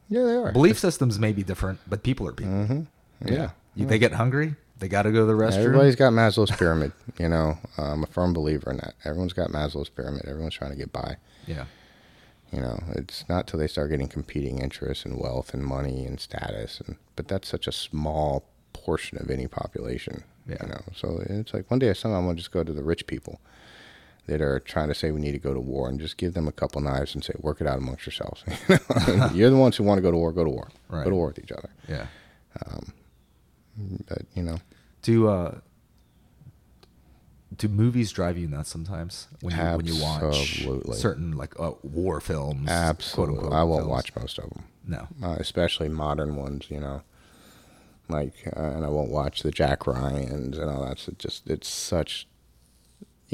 Yeah, they are. Belief systems may be different, but people are people. Mm-hmm. Yeah. You- They get hungry. They got to go to the restroom. Everybody's got Maslow's pyramid. You know, I'm a firm believer in that. Everyone's got Maslow's pyramid. Everyone's trying to get by. yeah. You know, it's not till they start getting competing interests and wealth and money and status, and but that's such a small portion of any population. Yeah. You know, so it's like one day or something, I'm gonna just go to the rich people that are trying to say we need to go to war and just give them a couple knives and say work it out amongst yourselves. You know? I mean, You're the ones who want to go to war. Go to war. Right. Go to war with each other. Yeah. But you know, Do uh do movies drive you nuts sometimes when you when you watch certain like uh, war films? quote absolutely, unquote, I won't films? watch most of them. No. uh, especially modern ones, you know. Like, uh, and I won't watch the Jack Ryan's and all that. So just it's such,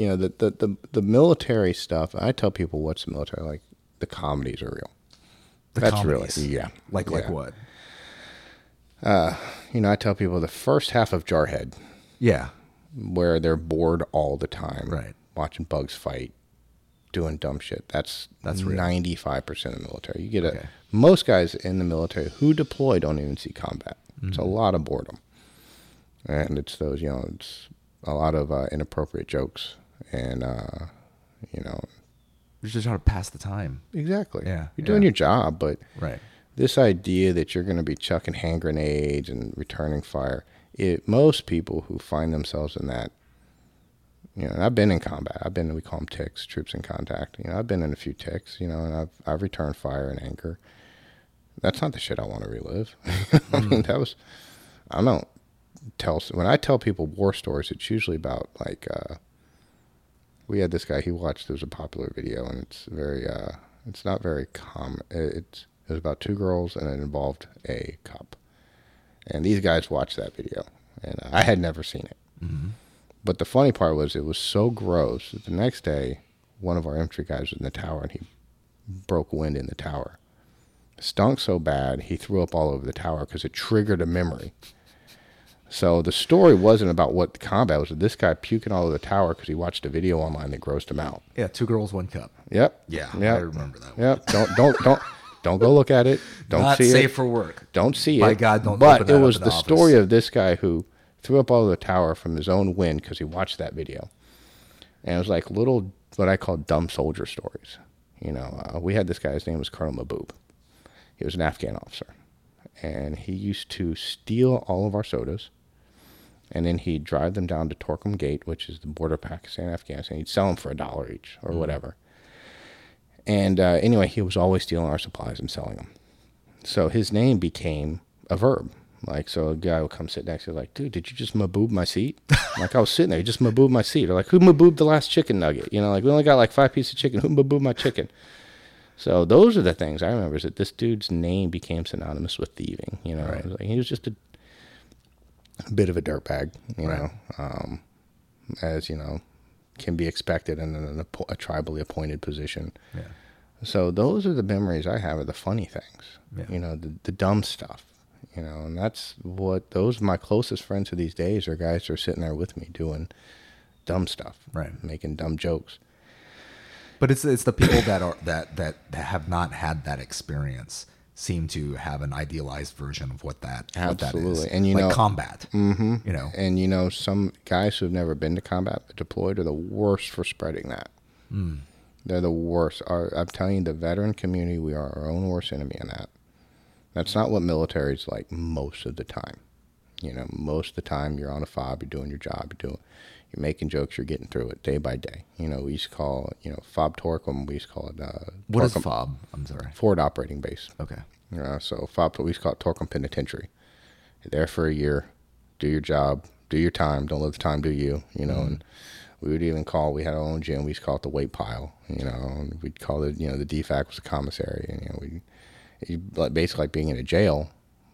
you know, the the the, the military stuff. I tell people what's the military like. The comedies are real. The That's comedies. really yeah. Like like Yeah. what? You know, I tell people the first half of Jarhead, Yeah. where they're bored all the time, Right. Watching bugs fight, doing dumb shit. That's That's ninety five percent of the military. You get Okay. a most guys in the military who deploy don't even see combat. It's Mm-hmm. a lot of boredom, and it's those you know it's a lot of uh, inappropriate jokes and uh, you know You're just trying to pass the time. exactly. Yeah, you're doing yeah. your job, but Right. this idea that you're going to be chucking hand grenades and returning fire, it, most people who find themselves in that, you know, and I've been in combat. I've been, we call them ticks, troops in contact. You know, I've been in a few ticks, you know, and I've, I've returned fire and anger. That's not the shit I want to relive. I mean, that was, I don't tell, when I tell people war stories, it's usually about like, uh, we had this guy, he watched, there was a popular video and it's very, uh, it's not very common. It's, it was about two girls and it involved a cop. And these guys watched that video and I had never seen it. But the funny part was it was so gross that the next day, one of our infantry guys was in the tower and he broke wind in the tower. Stunk so bad he threw up all over the tower because it triggered a memory. So the story wasn't about what the combat was. This guy puking all over the tower because he watched a video online that grossed him out. Yeah, two girls, one cup. Yep. Yeah, Yep. I remember that. One. Yep. Don't don't don't don't go look at it. Don't Not see safe it. for work. Don't see By it. God, don't But it was the the story of this guy who threw up all over the tower from his own wind because he watched that video, and it was like little what I call dumb soldier stories. You know, uh, we had this guy. His name was Colonel Mahbub. He was an Afghan officer, and he used to steal all of our sodas, and then he'd drive them down to Torkham Gate, which is the border of Pakistan and Afghanistan. He'd sell them for a dollar each or whatever. And uh, anyway, he was always stealing our supplies and selling them. So his name became a verb. Like, so a guy would come sit next to you, like, dude, did you just maboob my seat? like, I was sitting there, you just maboob my seat. Or like, who maboobed the last chicken nugget? You know, like, we only got like five pieces of chicken. Who maboobed my chicken? So those are the things I remember is that this dude's name became synonymous with thieving. You know, was like, he was just a, a bit of a dirtbag, you Right. know, um, as, you know, can be expected in an, a tribally appointed position. Yeah. So those are the memories I have of the funny things. Yeah. You know, the, the dumb stuff. You know, and that's what those my closest friends of these days are guys who are sitting there with me doing dumb stuff. Right. Making dumb jokes. But it's it's the people that are that that have not had that experience seem to have an idealized version of what that what that is. Absolutely. And you like know- combat. Mm-hmm. You know. And you know, some guys who have never been to combat but deployed are the worst for spreading that. Hmm. They're the worst. Our, I'm telling you, the veteran community, we are our own worst enemy in that. That's not what military's like most of the time. You know, most of the time you're on a fob, you're doing your job, you're doing, you're making jokes, you're getting through it day by day. You know, we used to call, you know, fob Torkham, we used to call it uh, What is fob? I'm sorry. forward operating base. Okay. Uh, so FOB, we used to call it Torkham Penitentiary. You're there for a year, do your job, do your time. Don't let the time do you. You know, and we would even call. We had our own gym. We used to call it the weight pile. You know, and we'd call it. You know, the DFAC was the commissary. And you know, we basically like being in a jail,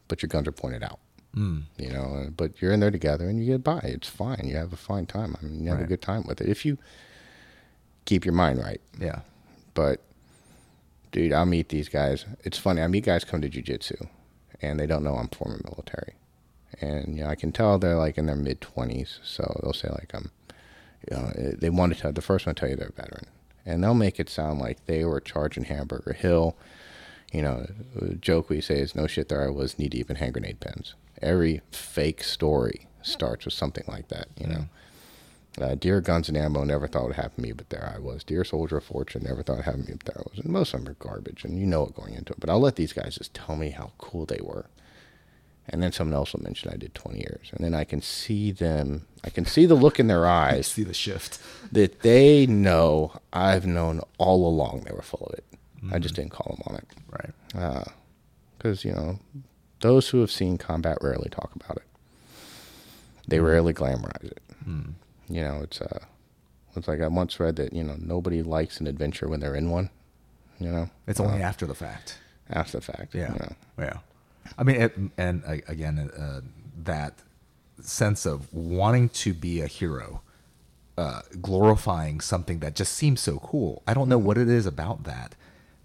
but your guns are pointed out. Mm. You know, but you're in there together and you get by. It's fine. You have a fine time. I mean, you have a good time with it if you keep your mind right. Yeah. But dude, I'll meet these guys. It's funny. I meet guys come to jujitsu, and they don't know I'm former military, and you know I can tell they're like in their mid twenties. So they'll say like I'm, you know, eh, they want to tell the first one to tell you they're a veteran, and they'll make it sound like they were charging Hamburger Hill. You know, joke we say is no shit. There I was knee deep in hand grenade pens. Every fake story starts with something like that. You know. Uh, Dear Guns and Ammo never thought it would happen to me, but there I was. Dear Soldier of Fortune never thought it happened to me, but there I was. And most of them are garbage, and you know it going into it. But I'll let these guys just tell me how cool they were. And then someone else will mention I did 20 years. And then I can see them, I can see the look in their I eyes see the shift. that they know I've known all along they were full of it. I just didn't call them on it. Right. Because, you know, those who have seen combat rarely talk about it. They rarely glamorize it. You know, it's uh, it's like I once read that you know nobody likes an adventure when they're in one. You know, It's only after the fact. after the fact. Yeah. You know. Yeah. I mean, it, and uh, again, uh, that sense of wanting to be a hero, uh, glorifying something that just seems so cool. I don't know what it is about that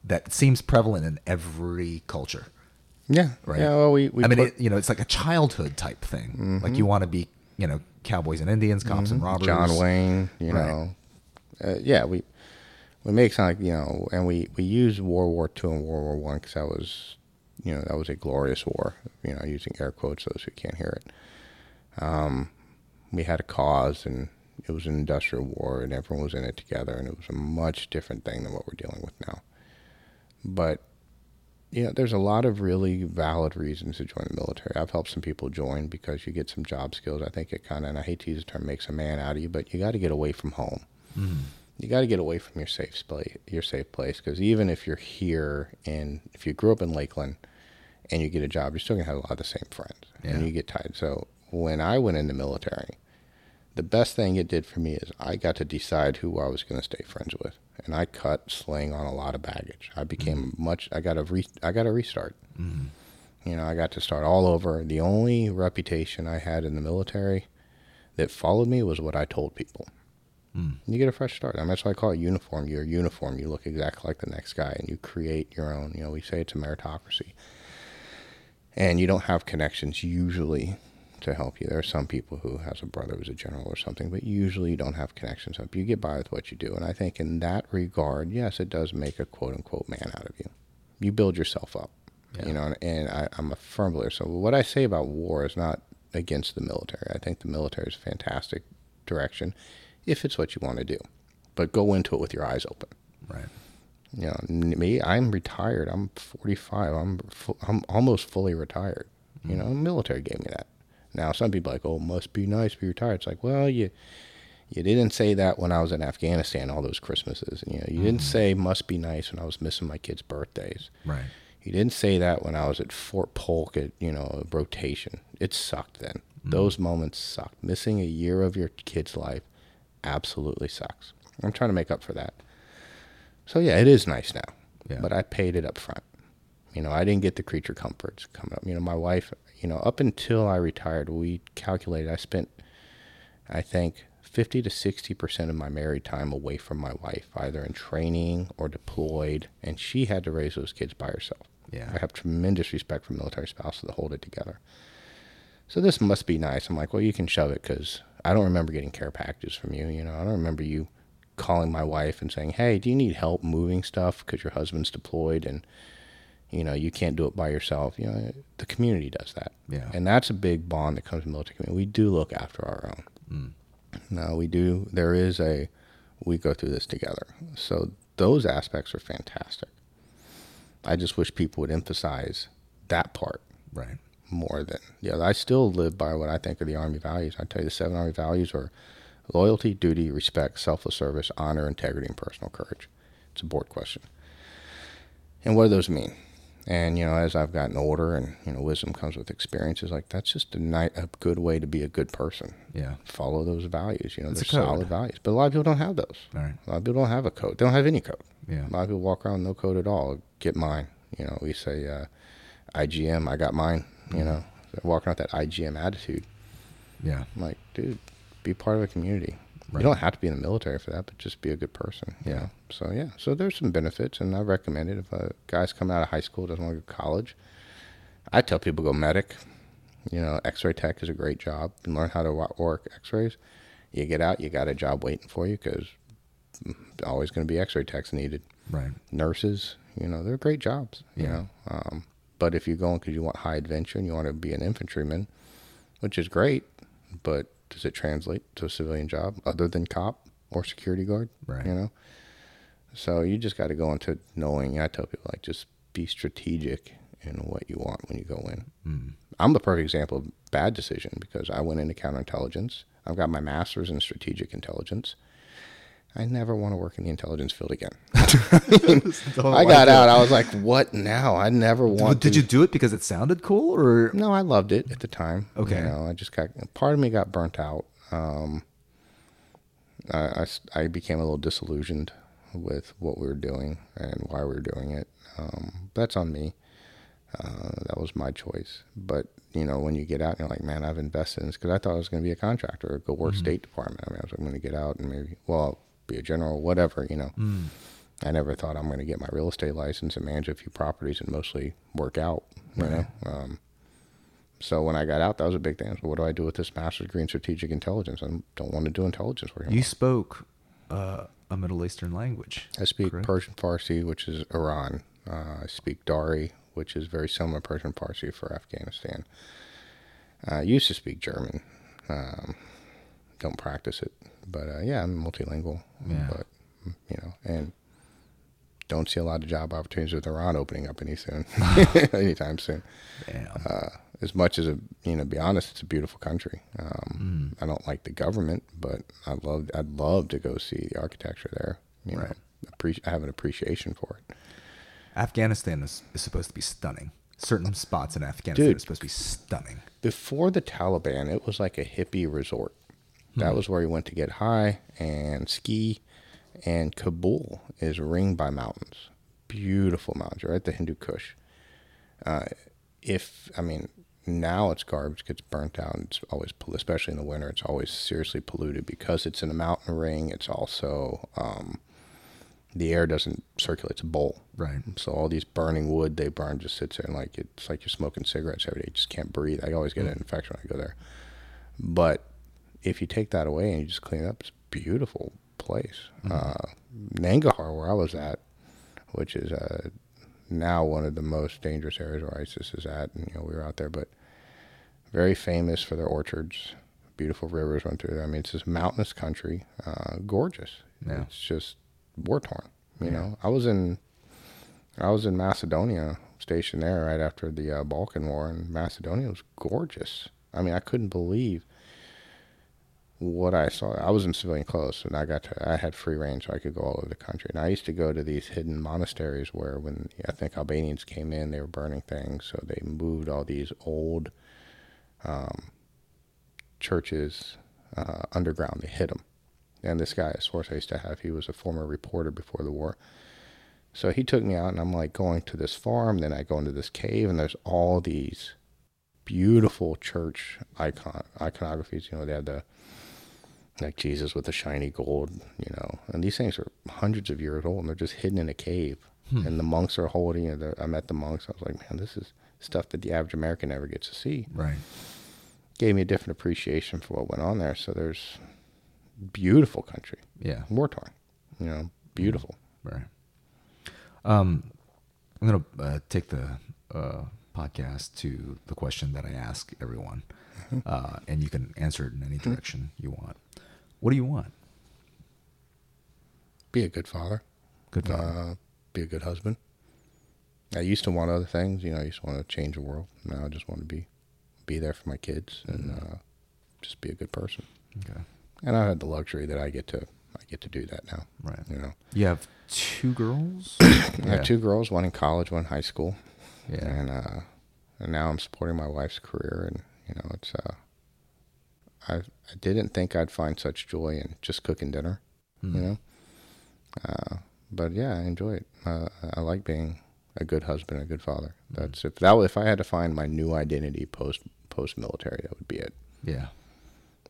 that seems prevalent in every culture. Yeah. Right. Yeah. Well, we. we I mean, put- it, you know, it's like a childhood type thing. Like you want to be, you know, cowboys and Indians, cops and robbers. John Wayne, you Right. know, uh, yeah, we we make sound like you know, and we we use World War Two and World War One because that was, you know, that was a glorious war. You know, using air quotes those who can't hear it. Um, we had a cause, and it was an industrial war, and everyone was in it together, and it was a much different thing than what we're dealing with now. But know, there's a lot of really valid reasons to join the military. I've helped some people join because you get some job skills. I think it kind of, and I hate to use the term, makes a man out of you, but you got to get away from home. Mm. You got to get away from your safe place, your safe place, because even if you're here and if you grew up in Lakeland and you get a job, you're still gonna have a lot of the same friends, Yeah. and you get tired. So when I went in the military, the best thing it did for me is I got to decide who I was going to stay friends with, and I cut sling on a lot of baggage. I became mm-hmm. much. I got a re, I got a restart. Mm-hmm. You know, I got to start all over. The only reputation I had in the military that followed me was what I told people. Mm. You get a fresh start. I mean, that's why I call it uniform. You're uniform. You look exactly like the next guy, and you create your own. You know, we say it's a meritocracy, and you don't have connections usually to help you. There are some people who has a brother who's a general or something, but usually you don't have connections up. You get by with what you do, and I think in that regard, yes, it does make a quote unquote man out of you. You build yourself up, you know, and, I, I'm a firm believer. So what I say about war is not against the military. I think the military is a fantastic direction if it's what you want to do, but go into it with your eyes open Right. you know me i'm retired i'm 45 i'm fu- i'm almost fully retired you mm. know military gave me that now some people are like oh must be nice to be retired it's like well you you didn't say that when i was in afghanistan all those christmases And, you know you didn't mm-hmm. say must be nice when i was missing my kids birthdays Right. you didn't say that when I was at Fort Polk at, you know, rotation. It sucked then. Mm-hmm. Those moments sucked. Missing a year of your kid's life absolutely sucks. I'm trying to make up for that. So yeah, it is nice now. Yeah. But I paid it up front. You know, I didn't get the creature comforts coming up. You know, my wife, you know, up until I retired, we calculated I spent I think 50 to 60% of my married time away from my wife, either in training or deployed, and she had to raise those kids by herself. Yeah. I have tremendous respect for military spouses that hold it together. So this must be nice. I'm like, well, you can shove it because I don't remember getting care packages from you. You know, I don't remember you calling my wife and saying, hey, do you need help moving stuff because your husband's deployed and you know you can't do it by yourself. You know, the community does that. Yeah. and that's a big bond that comes from military community. We do look after our own. Mm. No, we do. There is a, we go through this together. So those aspects are fantastic. I just wish people would emphasize that part Right. more than the other. I still live by what I think are the Army values. I tell you, the seven Army values are loyalty, duty, respect, selfless service, honor, integrity, and personal courage. It's a board question. And what do those mean? And you know, as I've gotten older, and you know, wisdom comes with experiences. Like that's just a night, a good way to be a good person. Yeah. Follow those values. You know, It's they're solid values. But a lot of people don't have those. All right. A lot of people don't have a code. They don't have any code. Yeah. A lot of people walk around with no code at all. Get mine. You know, we say uh, IGM. I got mine. Mm-hmm. You know, They're walking out that IGM attitude. Yeah. I'm like, dude, be part of a community. Right. You don't have to be in the military for that, but just be a good person. you Yeah. know? So yeah. So there's some benefits, and I recommend it. If a guy's coming out of high school doesn't want to go to college, I tell people go medic. You know, X-ray tech is a great job. You learn how to work X-rays. You get out, you got a job waiting for you because always going to be X-ray techs needed. Right. Nurses, you know, they're great jobs. You Yeah. know, um, but if you're going because you want high adventure and you want to be an infantryman, which is great, but does it translate to a civilian job other than cop or security guard? Right. You know, so you just got to go into knowing. I tell people like just be strategic in what you want when you go in. Mm. I'm the perfect example of bad decision because I went into counterintelligence. I've got my master's in strategic intelligence. I never want to work in the intelligence field again. I got out. I was like, "What now?" I never want. Did to- you do it because it sounded cool, or No, I loved it at the time. Okay. You know, I just got part of me got burnt out. Um, I, I I became a little disillusioned with what we were doing and why we were doing it. Um, that's on me. Uh, that was my choice. But you know, when you get out, you're like, man, I've invested in this because I thought I was going to be a contractor or go work State Department. I mean, I was going to get out and maybe, well, be a general, whatever. You know, Mm. I never thought I'm going to get my real estate license and manage a few properties and mostly work out. You know, um, so when I got out, that was a big thing. So what do I do with this master's degree in strategic intelligence? I don't want to do intelligence work. you spoke uh, a Middle Eastern language? I speak correct? Persian Farsi, which is Iran. Uh, I speak Dari, which is very similar to Persian Farsi for Afghanistan. I used to speak German. Um, don't practice it, but uh, yeah, I'm multilingual. Yeah. But you know, and don't see a lot of job opportunities with Iran opening up any soon, anytime soon. Damn. Uh, as much as a you know, be honest, it's a beautiful country. Um, Mm. I don't like the government, but I love I'd love to go see the architecture there. You Right. know, appreciate I have an appreciation for it. Afghanistan is, is supposed to be stunning. Certain spots in Afghanistan Dude. are supposed to be stunning. Before the Taliban, it was like a hippie resort. That was where he went to get high and ski. And Kabul is ringed by mountains, beautiful mountains. You're the Hindu Kush. Uh, if I mean now it's garbage gets burnt out. It's always, especially in the winter, it's always seriously polluted because it's in a mountain ring. It's also um, the air doesn't circulate. It's a bowl. Right. So all these burning wood they burn just sits there and like it's like you're smoking cigarettes every day. You just can't breathe. I always get an infection when I go there. But if you take that away and you just clean it up, it's a beautiful place. Uh, Nangarhar, where I was at, which is uh, now one of the most dangerous areas where ISIS is at, and you know we were out there, but very famous for their orchards. Beautiful rivers run through there. I mean, it's this mountainous country, uh, gorgeous. Yeah. It's just war torn. You know, I was in I was in Macedonia, stationed there right after the uh, Balkan War, and Macedonia was gorgeous. I mean, I couldn't believe what I saw. I was in civilian clothes, and I got to. I had free range, so I could go all over the country. And I used to go to these hidden monasteries where, when I think Albanians came in, they were burning things, so they moved all these old um, churches uh, underground. They hid them. And this guy, a source I used to have, he was a former reporter before the war. So he took me out, and I'm like going to this farm. Then I go into this cave, and there's all these beautiful church icon iconographies. You know, they had the like Jesus with the shiny gold. You know, and these things are hundreds of years old, and they're just hidden in a cave. And the monks are holding it. I met the monks. I was like, man, this is stuff that the average American never gets to see. Right. Gave me a different appreciation for what went on there. So there's beautiful country, Yeah. war torn. You know, beautiful. Right. Um, I'm gonna uh, take the uh, podcast to the question that I ask everyone, uh, and you can answer it in any direction you want. What do you want? Be a good father. Good father. uh, be a good husband. I used to want other things, you know. I used to want to change the world. Now I just want to be, be there for my kids and uh, just be a good person. okay. And I had the luxury that I get to, I get to do that now. Right. You know, You have two girls. I have two girls, one in college, one in high school. Yeah. And uh, and now I'm supporting my wife's career, and you know, it's uh, I I didn't think I'd find such joy in just cooking dinner, Hmm. you know. Uh, but yeah, I enjoy it. Uh, I like being a good husband, a good father. That's if that if I had to find my new identity post post military, that would be it. Yeah.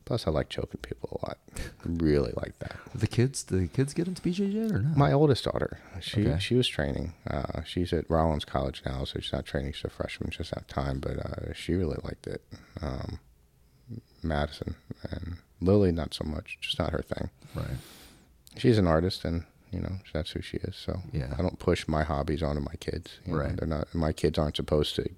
Plus, I like choking people a lot. really like that. The kids, the kids get into BJJ or not? My oldest daughter, she Okay. she was training. Uh, she's at Rollins College now, so she's not training. She's a freshman, she doesn't have time, but uh, she really liked it. Um, Madison and Lily, not so much. Just not her thing. right. She's an artist, and you know that's who she is. So Yeah. I don't push my hobbies onto my kids. you know. Right. They're not. My kids aren't supposed to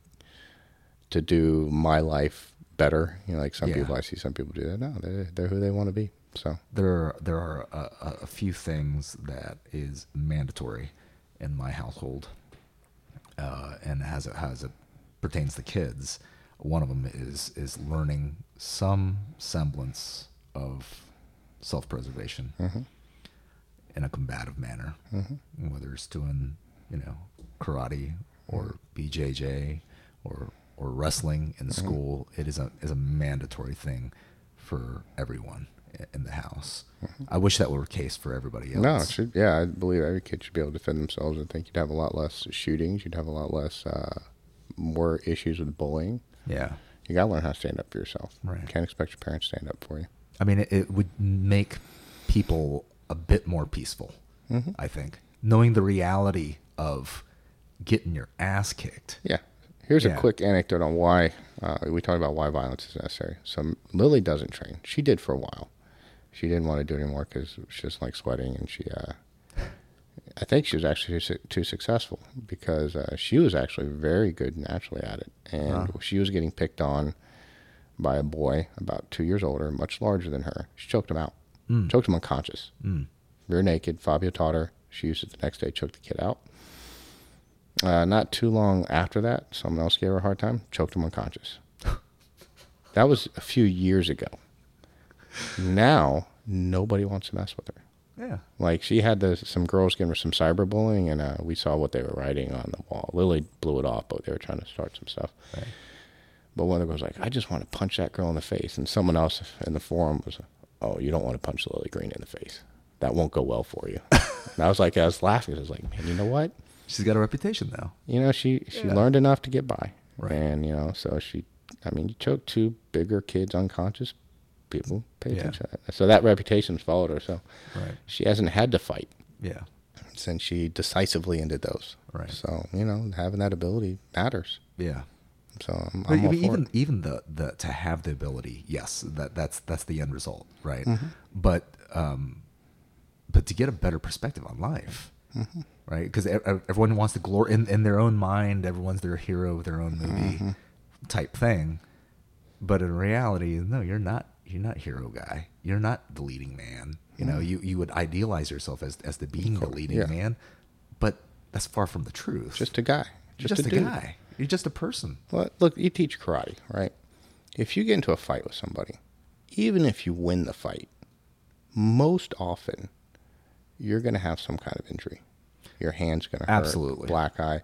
to do my life better. You know, like some Yeah. people I see some people do that. No, they're they're who they want to be. So There are there are a, a, a few things that is mandatory in my household, uh, and as it as it pertains to kids, one of them is is learning some semblance of self preservation mm-hmm. in a combative manner, mm-hmm. whether it's doing you know karate or mm-hmm. BJJ or or wrestling in school. It is a is a mandatory thing for everyone in the house. I wish that were the case for everybody else. No, it should. Yeah, I believe every kid should be able to defend themselves. I think you'd have a lot less shootings. You'd have a lot less, uh, more issues with bullying. Yeah. You gotta learn how to stand up for yourself. Right. You can't expect your parents to stand up for you. I mean, it, it would make people a bit more peaceful. Mm-hmm. I think knowing the reality of getting your ass kicked. Yeah. Here's Yeah. a quick anecdote on why uh, we talked about why violence is necessary. So Lily doesn't train. She did for a while. She didn't want to do it anymore because she doesn't like sweating, and she. Uh, I think she was actually too, too successful because uh, she was actually very good naturally at it, and she was getting picked on by a boy about two years older, much larger than her. She choked him out, choked him unconscious, Mm. rear naked. Fabio taught her. She used it the next day, choked the kid out. Uh, not too long after that, someone else gave her a hard time, choked him unconscious. that was a few years ago. Now, nobody wants to mess with her. Yeah. Like she had the, some girls giving her some cyberbullying, and uh, we saw what they were writing on the wall. Lily blew it off, but they were trying to start some stuff. Right. But one of the girls was like, "I just want to punch that girl in the face," and someone else in the forum was, "Oh, you don't want to punch Lily Green in the face. That won't go well for you." and I was like, I was laughing. I was like, "Man, you know what? She's got a reputation now. You know, she she Yeah. learned enough to get by, Right. and you know, so she. I mean, you choke two bigger kids unconscious. People pay Yeah. attention. To that. So that reputation's followed her. So Right. she hasn't had to fight Yeah. since she decisively ended those. Right. So you know, having that ability matters. Yeah. So I'm, I'm all even for even, it. even the, the to have the ability, yes, that that's that's the end result, right? Mm-hmm. But um, but to get a better perspective on life, Mm-hmm. right? Because everyone wants to glory in, in their own mind. Everyone's their hero of their own movie Mm-hmm. type thing. But in reality, no, you're not. You're not hero guy. You're not the leading man. You know, mm. you you would idealize yourself as as the being the leading yeah. man, but that's far from the truth. Just a guy. Just, just, a, a guy. You're just a person. Well, look, you teach karate, right? If you get into a fight with somebody, even if you win the fight, most often you're going to have some kind of injury. Your hand's going to hurt. Absolutely. Black eye.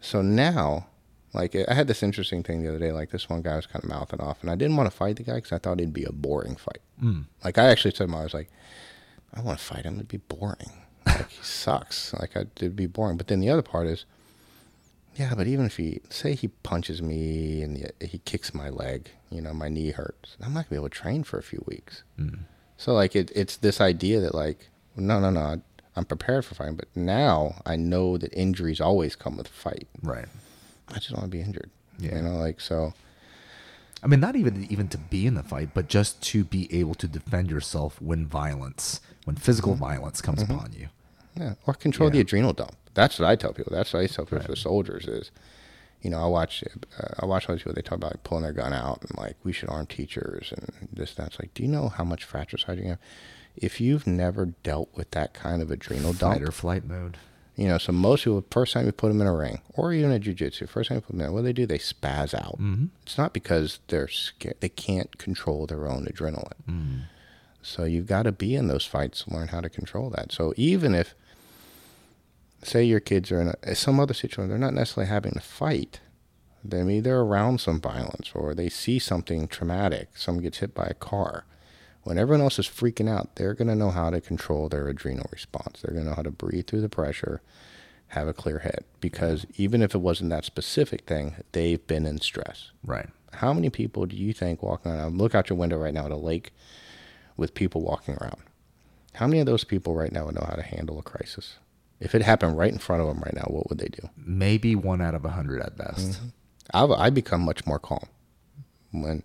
So now, like, I had this interesting thing the other day. Like, this one guy was kind of mouthing off, and I didn't want to fight the guy because I thought it'd be a boring fight. Mm. Like, I actually said to him, I was like, I want to fight him. It'd be boring. Like, he sucks. Like, I, it'd be boring. But then the other part is, yeah, but even if he say he punches me and he, he kicks my leg, you know, my knee hurts. I'm not gonna be able to train for a few weeks. So like it, it's this idea that like no, no, no, I'm prepared for fighting, but now I know that injuries always come with fight. Right. I just don't want to be injured. Yeah. You know, like so. I mean, not even even to be in the fight, but just to be able to defend yourself when violence, when physical violence comes upon you. Yeah, or control the adrenal dump. That's what I tell people. That's what I tell people for soldiers is, you know, I watch uh, I watch all these people. They talk about like, pulling their gun out and like we should arm teachers and this. That's like, do you know how much fratricide you have? If you've never dealt with that kind of adrenal dump, Fight or flight mode. You know, so most people, first time you put them in a ring or even a jujitsu, first time you put them in, what do they do? They spaz out. Mm-hmm. It's not because they're scared; they can't control their own adrenaline. Mm. So you've got to be in those fights to learn how to control that. So even if say your kids are in a, some other situation, they're not necessarily having to fight. They maybe they're around some violence or they see something traumatic. Someone gets hit by a car. When everyone else is freaking out, they're going to know how to control their adrenal response. They're going to know how to breathe through the pressure, have a clear head. Because even if it wasn't that specific thing, they've been in stress. Right. How many people do you think walking around? Look out your window right now at a lake with people walking around. How many of those people right now would know how to handle a crisis? If it happened right in front of them right now, what would they do? Maybe one out of a hundred at best. Mm-hmm. I've, I become much more calm when,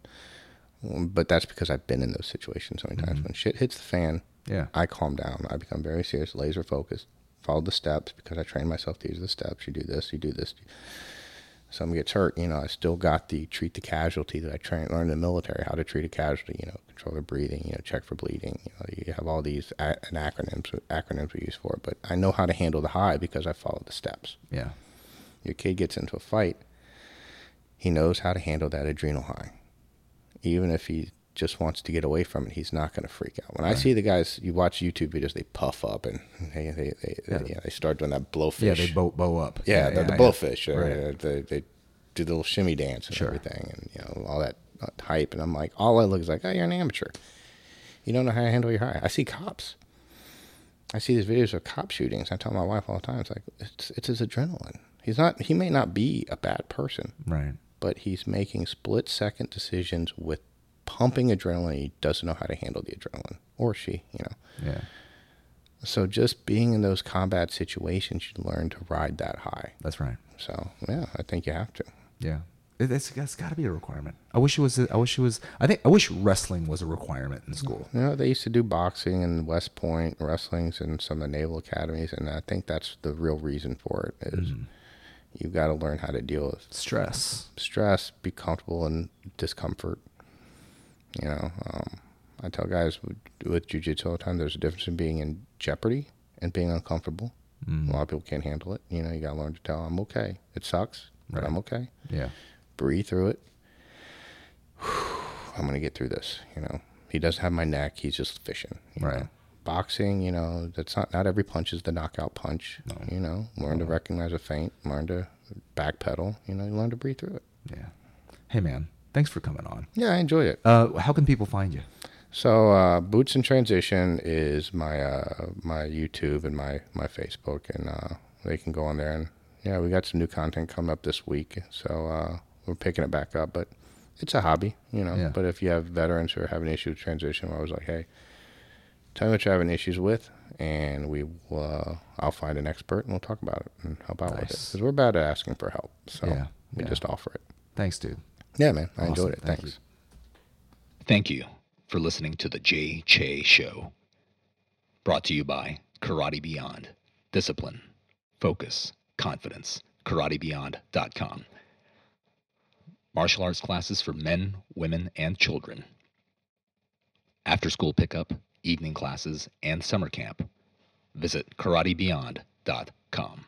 but that's because I've been in those situations so many times. Mm-hmm. When shit hits the fan, Yeah. I calm down. I become very serious, laser focused. Follow the steps because I train myself. These are the steps. You do this. You do this. Someone gets hurt. You know, I still got the treat the casualty that I trained learned in the military. How to treat a casualty. You know, control their breathing. You know, check for bleeding. You know, you have all these a- and acronyms acronyms we use for it. But I know how to handle the high because I followed the steps. Yeah. Your kid gets into a fight. He knows how to handle that adrenal high. Even if he just wants to get away from it, he's not going to freak out. When I see the guys, you watch YouTube videos, they puff up and they they they, Yeah. they, yeah, they start doing that blowfish. Yeah. They bow, bow up. yeah, the, the yeah. blowfish. uh, They, they do the little shimmy dance and Sure. everything, and you know all that uh, hype. And I'm like, all I look is like, oh, you're an amateur. You don't know how to handle your high. I see cops. I see these videos of cop shootings. I tell my wife all the time, it's like it's it's his adrenaline. He's not. He may not be a bad person, Right. But he's making split second decisions with pumping adrenaline. He doesn't know how to handle the adrenaline, or she, you know. Yeah. So just being in those combat situations, you learn to ride that high. That's right. So yeah, I think you have to. Yeah. It, it's, it's got to be a requirement. I wish it was. I wish it was. I think. I wish wrestling was a requirement in school. You know, they used to do boxing in West Point, wrestlings, and some of the naval academies, and I think that's the real reason for it. Is mm-hmm. You've got to learn how to deal with Stress. stress, be comfortable in discomfort. You know, um, I tell guys with, with jujitsu all the time, there's a difference in being in jeopardy and being uncomfortable. A lot of people can't handle it. You know, you got to learn to tell, I'm okay. It sucks, but I'm okay. Yeah. Breathe through it. I'm going to get through this. You know, he doesn't have my neck. He's just fishing. Right. know. Boxing, you know, that's not, not every punch is the knockout punch. No. You know, learn to recognize a feint, learn to backpedal, you know, you learn to breathe through it. Yeah. Hey man, thanks for coming on. Yeah, I enjoy it. Uh, how can people find you? So uh, Boots in Transition is my uh, my YouTube and my my Facebook, and uh, they can go on there. And yeah, we got some new content coming up this week, so uh, we're picking it back up. But it's a hobby, you know. Yeah. But if you have veterans who are having issues with transition, I was like, hey, tell me what you're having issues with, and we will. Uh, I'll find an expert and we'll talk about it and help out with it because we're bad at asking for help. So Yeah, we yeah. just offer it. Thanks, dude. Yeah, man, I Awesome. enjoyed it. Thank you. Thanks. Thank you for listening to the Jay Che Show. Brought to you by Karate Beyond. Discipline, focus, confidence. KarateBeyond.com. Martial arts classes for men, women, and children. After school pickup, evening classes, and summer camp. Visit KarateBeyond.com.